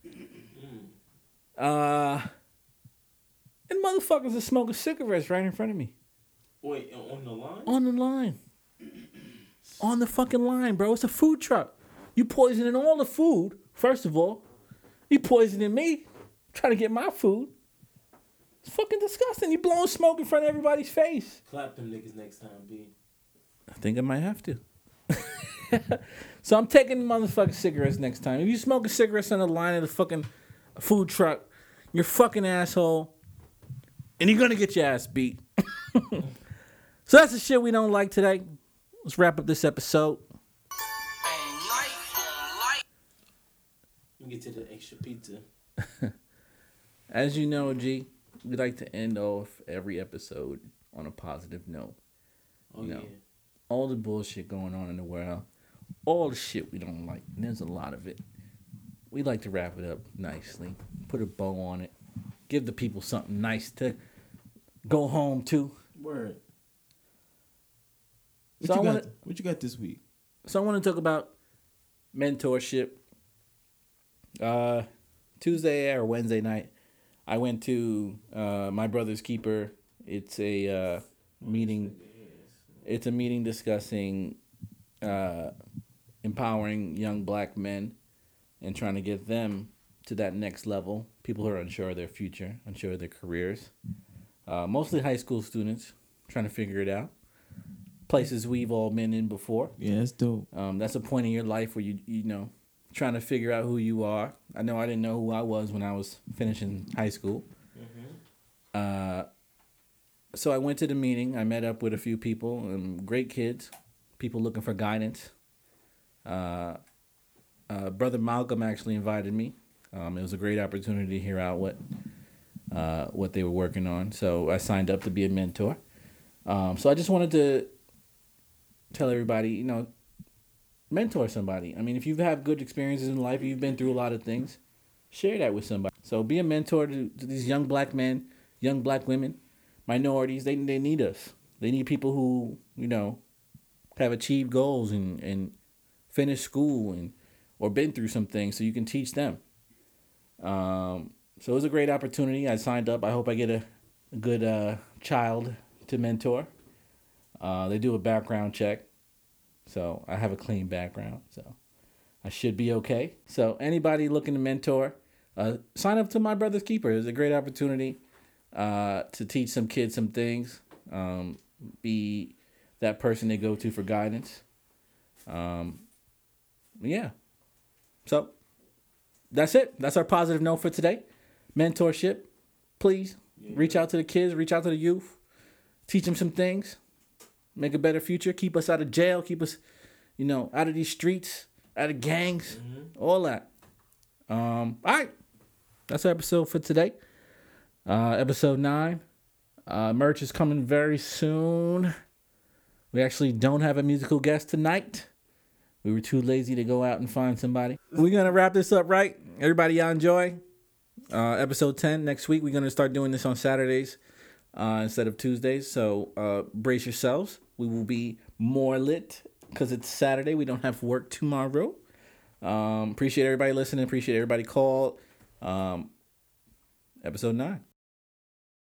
[SPEAKER 1] Uh, and motherfuckers are smoking cigarettes right in front of me.
[SPEAKER 2] Wait, on the line?
[SPEAKER 1] On the line. On the fucking line, bro. It's a food truck. You poisoning all the food, first of all. You poisoning me, trying to get my food. It's fucking disgusting. You blowing smoke in front of everybody's face.
[SPEAKER 2] Clap them niggas next time, B.
[SPEAKER 1] I think I might have to. (laughs) so I'm taking motherfucking cigarettes next time. If you smoking cigarettes on the line of the fucking food truck, you're fucking asshole. And you're gonna get your ass beat. (laughs) so that's the shit we don't like today. Let's wrap up this episode.
[SPEAKER 2] Let me get to the extra pizza. (laughs)
[SPEAKER 1] As you know, G, we like to end off every episode on a positive note.
[SPEAKER 2] Oh,
[SPEAKER 1] You know,
[SPEAKER 2] yeah.
[SPEAKER 1] all the bullshit going on in the world, all the shit we don't like, and there's a lot of it. We like to wrap it up nicely, put a bow on it, give the people something nice to go home to.
[SPEAKER 2] Word. What,
[SPEAKER 1] So I
[SPEAKER 2] you
[SPEAKER 1] wanna-
[SPEAKER 2] got, what you got this week?
[SPEAKER 1] So I want to talk about mentorship. Uh, Tuesday or Wednesday night, I went to uh, my brother's keeper. It's a uh, meeting. It's a meeting discussing uh, empowering young black men and trying to get them to that next level. People who are unsure of their future, unsure of their careers. Uh, mostly high school students trying to figure it out. Places we've all been in before.
[SPEAKER 2] Yeah, that's dope.
[SPEAKER 1] Um, that's a point in your life where you you know trying to figure out who you are. I know I didn't know who I was when I was finishing high school. Uh, so I went to the meeting. I met up with a few people, um, great kids, people looking for guidance. Uh, uh, Brother Malcolm actually invited me. Um, it was a great opportunity to hear out what uh, what they were working on. So I signed up to be a mentor. Um, so I just wanted to tell everybody, you know, mentor somebody. I mean, if you've had good experiences in life, you've been through a lot of things, share that with somebody. So be a mentor to, to these young black men, young black women, minorities. They they need us. They need people who you know have achieved goals and and finished school and or been through some things, so you can teach them. Um, so it was a great opportunity. I signed up. I hope I get a, a good uh, child to mentor. Uh, they do a background check. So I have a clean background. So I should be okay. So anybody looking to mentor, uh, sign up to my brother's keeper. It's a great opportunity uh, to teach some kids some things. Um, be that person they go to for guidance. Um, yeah. So that's it. That's our positive note for today. Mentorship. Please reach out to the kids, reach out to the youth, teach them some things, make a better future, keep us out of jail, keep us, you know, out of these streets, out of gangs, all that. Um, all right. That's our episode for today. Uh, episode nine. Uh, merch is coming very soon. We actually don't have a musical guest tonight. We were too lazy to go out and find somebody. We're gonna wrap this up right. Everybody, y'all enjoy. Uh, episode ten next week. We're gonna start doing this on Saturdays uh, instead of Tuesdays. So uh, brace yourselves. We will be more lit because it's Saturday. We don't have work tomorrow. Um, appreciate everybody listening. Appreciate everybody called. Um, episode nine.